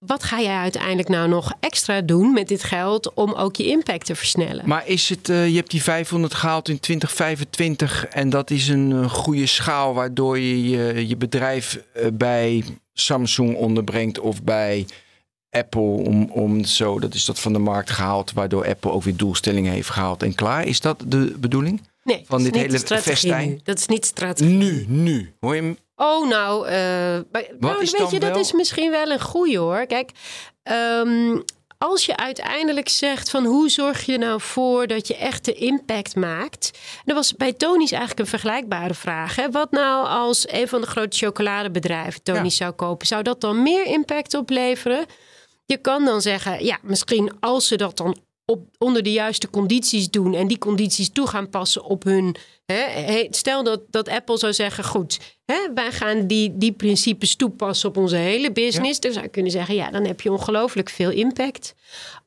Wat ga jij uiteindelijk nou nog extra doen met dit geld om ook je impact te versnellen? Maar is het, uh, je hebt die 500 gehaald in 2025 en dat is een uh, goede schaal waardoor je je, je bedrijf uh, bij Samsung onderbrengt of bij Apple om, om zo, dat is dat van de markt gehaald, waardoor Apple ook weer doelstellingen heeft gehaald en klaar. Is dat de bedoeling? Nee, van dit hele festijn? Nu. Dat is niet strategie. Nu, nu. Hoor je hem? Oh, nou, uh, nou weet je, dat is misschien wel een goeie hoor. Kijk, um, als je uiteindelijk zegt van hoe zorg je nou voor dat je echt de impact maakt. Dat was bij Tony's eigenlijk een vergelijkbare vraag. Hè? Wat nou als een van de grote chocoladebedrijven Tony's ja. zou kopen? Zou dat dan meer impact opleveren? Je kan dan zeggen, ja, misschien als ze dat dan op, onder de juiste condities doen en die condities toe gaan passen op hun. Hè, stel dat, dat Apple zou zeggen: goed, hè, wij gaan die, die principes toepassen op onze hele business. Dan zou je kunnen zeggen: ja, dan heb je ongelooflijk veel impact.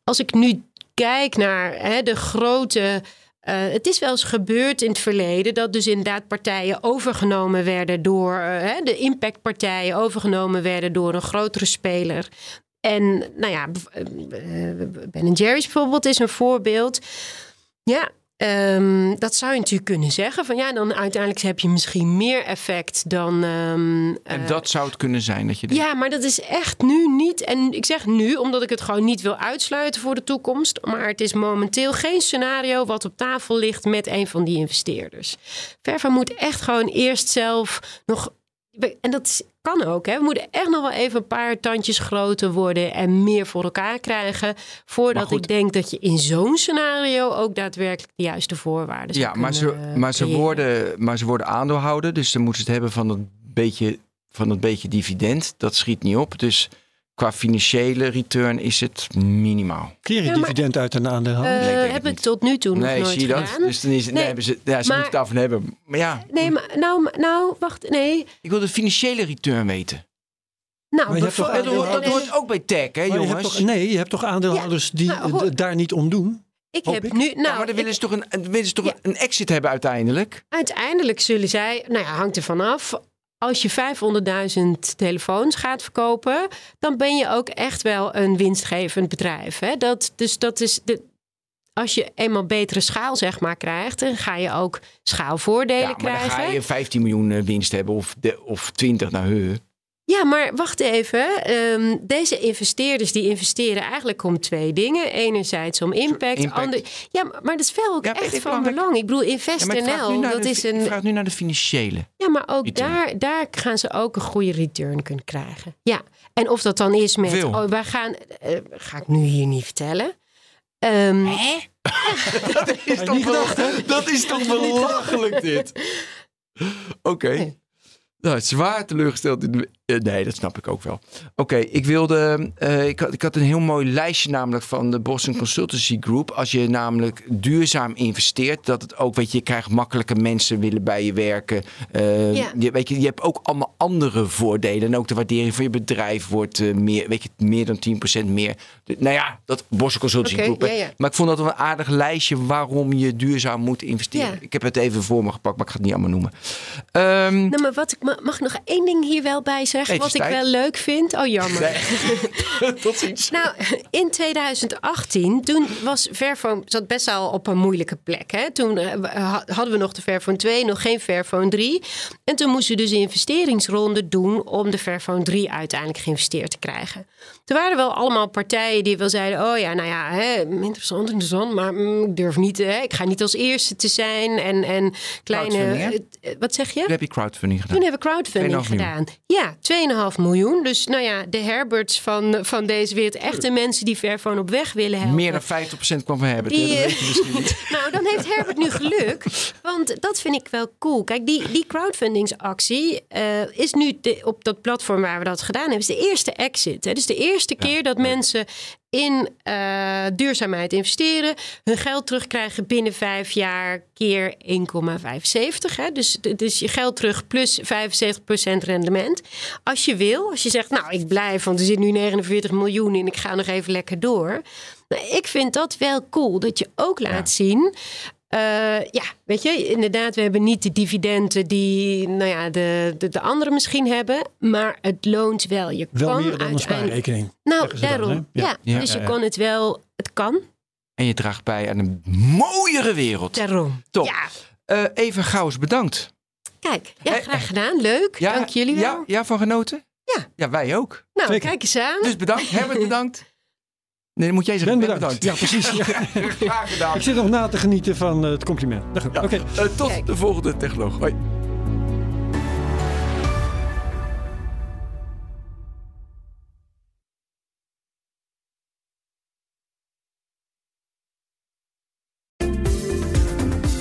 Als ik nu kijk naar hè, de grote. Uh, het is wel eens gebeurd in het verleden dat dus inderdaad partijen overgenomen werden door uh, de impactpartijen overgenomen werden door een grotere speler. En nou ja, eh, Ben Jerry's bijvoorbeeld is een voorbeeld. Ja, um, dat zou je natuurlijk kunnen zeggen. Van ja, dan uiteindelijk heb je misschien meer effect dan. Um, en uh, dat zou het kunnen zijn dat je. Denkt. Ja, maar dat is echt nu niet. En ik zeg nu omdat ik het gewoon niet wil uitsluiten voor de toekomst. Maar het is momenteel geen scenario wat op tafel ligt met een van die investeerders. Verva moet echt gewoon eerst zelf nog en dat kan ook. Hè. We moeten echt nog wel even een paar tandjes groter worden en meer voor elkaar krijgen. Voordat ik denk dat je in zo'n scenario ook daadwerkelijk de juiste voorwaarden Ja, maar ze, maar, ze worden, maar ze worden aandeelhouder. Dus ze moeten het hebben van een beetje, van beetje dividend. Dat schiet niet op. Dus qua financiële return is het minimaal. Keer je ja, dividend uit een aandeel? Uh, nee, heb ik tot nu toe nee, nog nooit zie je gedaan. dat? Dus dan is het, nee, nee ze, ja, ze maar, moeten het af hebben. Maar ja. Nee, maar nou, nou, wacht, nee. Ik wil de financiële return weten. Nou, dat, dat hoort ook bij tech, hè, jongens? Je toch, nee, je hebt toch aandeelhouders ja, die nou, daar niet om doen? Ik heb ik? nu. Nou, ja, maar dan willen ze toch, een, willen ze toch ja. een exit hebben uiteindelijk? Uiteindelijk zullen zij, nou ja, hangt er vanaf als je 500.000 telefoons gaat verkopen, dan ben je ook echt wel een winstgevend bedrijf. Hè? Dat, dus dat is de, als je eenmaal betere schaal zeg maar krijgt, dan ga je ook schaalvoordelen ja, maar krijgen. Dan ga je 15 miljoen eh, winst hebben of, de, of 20 naar heu. Ja, maar wacht even. Um, deze investeerders die investeren eigenlijk om twee dingen. Enerzijds om impact. impact. Ander... Ja, maar dat is wel ook ja, echt van belang. Ik bedoel, InvestNL, ja, dat is een... Ik vraag nu naar de financiële. Ja, maar ook daar, daar gaan ze ook een goede return kunnen krijgen. Ja, en of dat dan is met... Veel. Oh, wij gaan... Uh, ga ik nu hier niet vertellen. Um, Hè? dat is toch, dat is toch belachelijk dit? Oké. Okay. Nee. Nou, zwaar teleurgesteld in de, nee, dat snap ik ook wel. Oké, ik wilde. Uh, ik, had, ik had een heel mooi lijstje, namelijk van de Boston Consultancy Group. Als je namelijk duurzaam investeert, dat het ook, weet je, je krijgt makkelijke mensen willen bij je werken. Uh, ja. je, weet je, je hebt ook allemaal andere voordelen. En ook de waardering van je bedrijf wordt meer, weet je, meer dan 10% meer. De, nou ja, dat Boston Consultancy okay, Group. Ja, ja. Maar ik vond dat wel een aardig lijstje waarom je duurzaam moet investeren. Ik heb het even voor me gepakt, maar ik ga het niet allemaal noemen. Um, nou, maar wat ik mag nog één ding hier wel bij zeggen? wat ik wel leuk vind. Oh, jammer. Nee. Tot ziens. nou, in 2018, toen was Verfoon zat best wel op een moeilijke plek. Hè? Toen uh, hadden we nog de Verfoon 2, nog geen Verfoon 3. En toen moesten we dus een investeringsronde doen om de Verfoon 3 uiteindelijk geïnvesteerd te krijgen. Er waren wel allemaal partijen die wel zeiden: Oh ja, nou ja, hè, interessant, interessant, maar mm, ik durf niet, hè, ik ga niet als eerste te zijn. En, en kleine. Uh, wat zeg je? Toen heb je crowdfunding gedaan. Toen hebben we crowdfunding gedaan. Ja, 2,5 miljoen. Dus nou ja, de Herberts van, van deze wereld, echte mensen die Verfoon op weg willen helpen. Meer dan 50% kwam van Herbert. Die, dat weet niet. nou, dan heeft Herbert nu geluk. Want dat vind ik wel cool. Kijk, die, die crowdfundingsactie uh, is nu de, op dat platform waar we dat gedaan hebben, is de eerste exit. Hè? Dus de eerste keer dat mensen in uh, duurzaamheid investeren, hun geld terugkrijgen binnen vijf jaar keer 1,75. Dus, dus je geld terug plus 75% rendement. Als je wil, als je zegt, nou ik blijf, want er zit nu 49 miljoen in, ik ga nog even lekker door. Nou, ik vind dat wel cool, dat je ook laat zien Eh, ja, weet je, inderdaad, we hebben niet de dividenden die nou ja, de, de, de anderen misschien hebben. Maar het loont wel. Je Wel kan meer dan een spaarrekening. Nou, dan, daarom. ja. Ja. dus je kan het wel. Het kan. En je draagt bij aan een mooiere wereld. Daarom. Top. Ja, Eh even Gauws, bedankt. kijk. Ja, Hey, graag gedaan. Leuk. Ja, Dank jullie wel. Ja, ja, van genoten? Ja. Ja, wij ook. Nou, Zeker. kijk eens aan. Dus bedankt. Herbert, bedankt. Nee, dan moet jij zeggen. Ben bedankt. Ja, precies. Ja. Graag gedaan. Ik zit nog na te genieten van eh, het compliment. Goed, Oké. Eh, tot Kijk. de volgende technoloog. Hoi.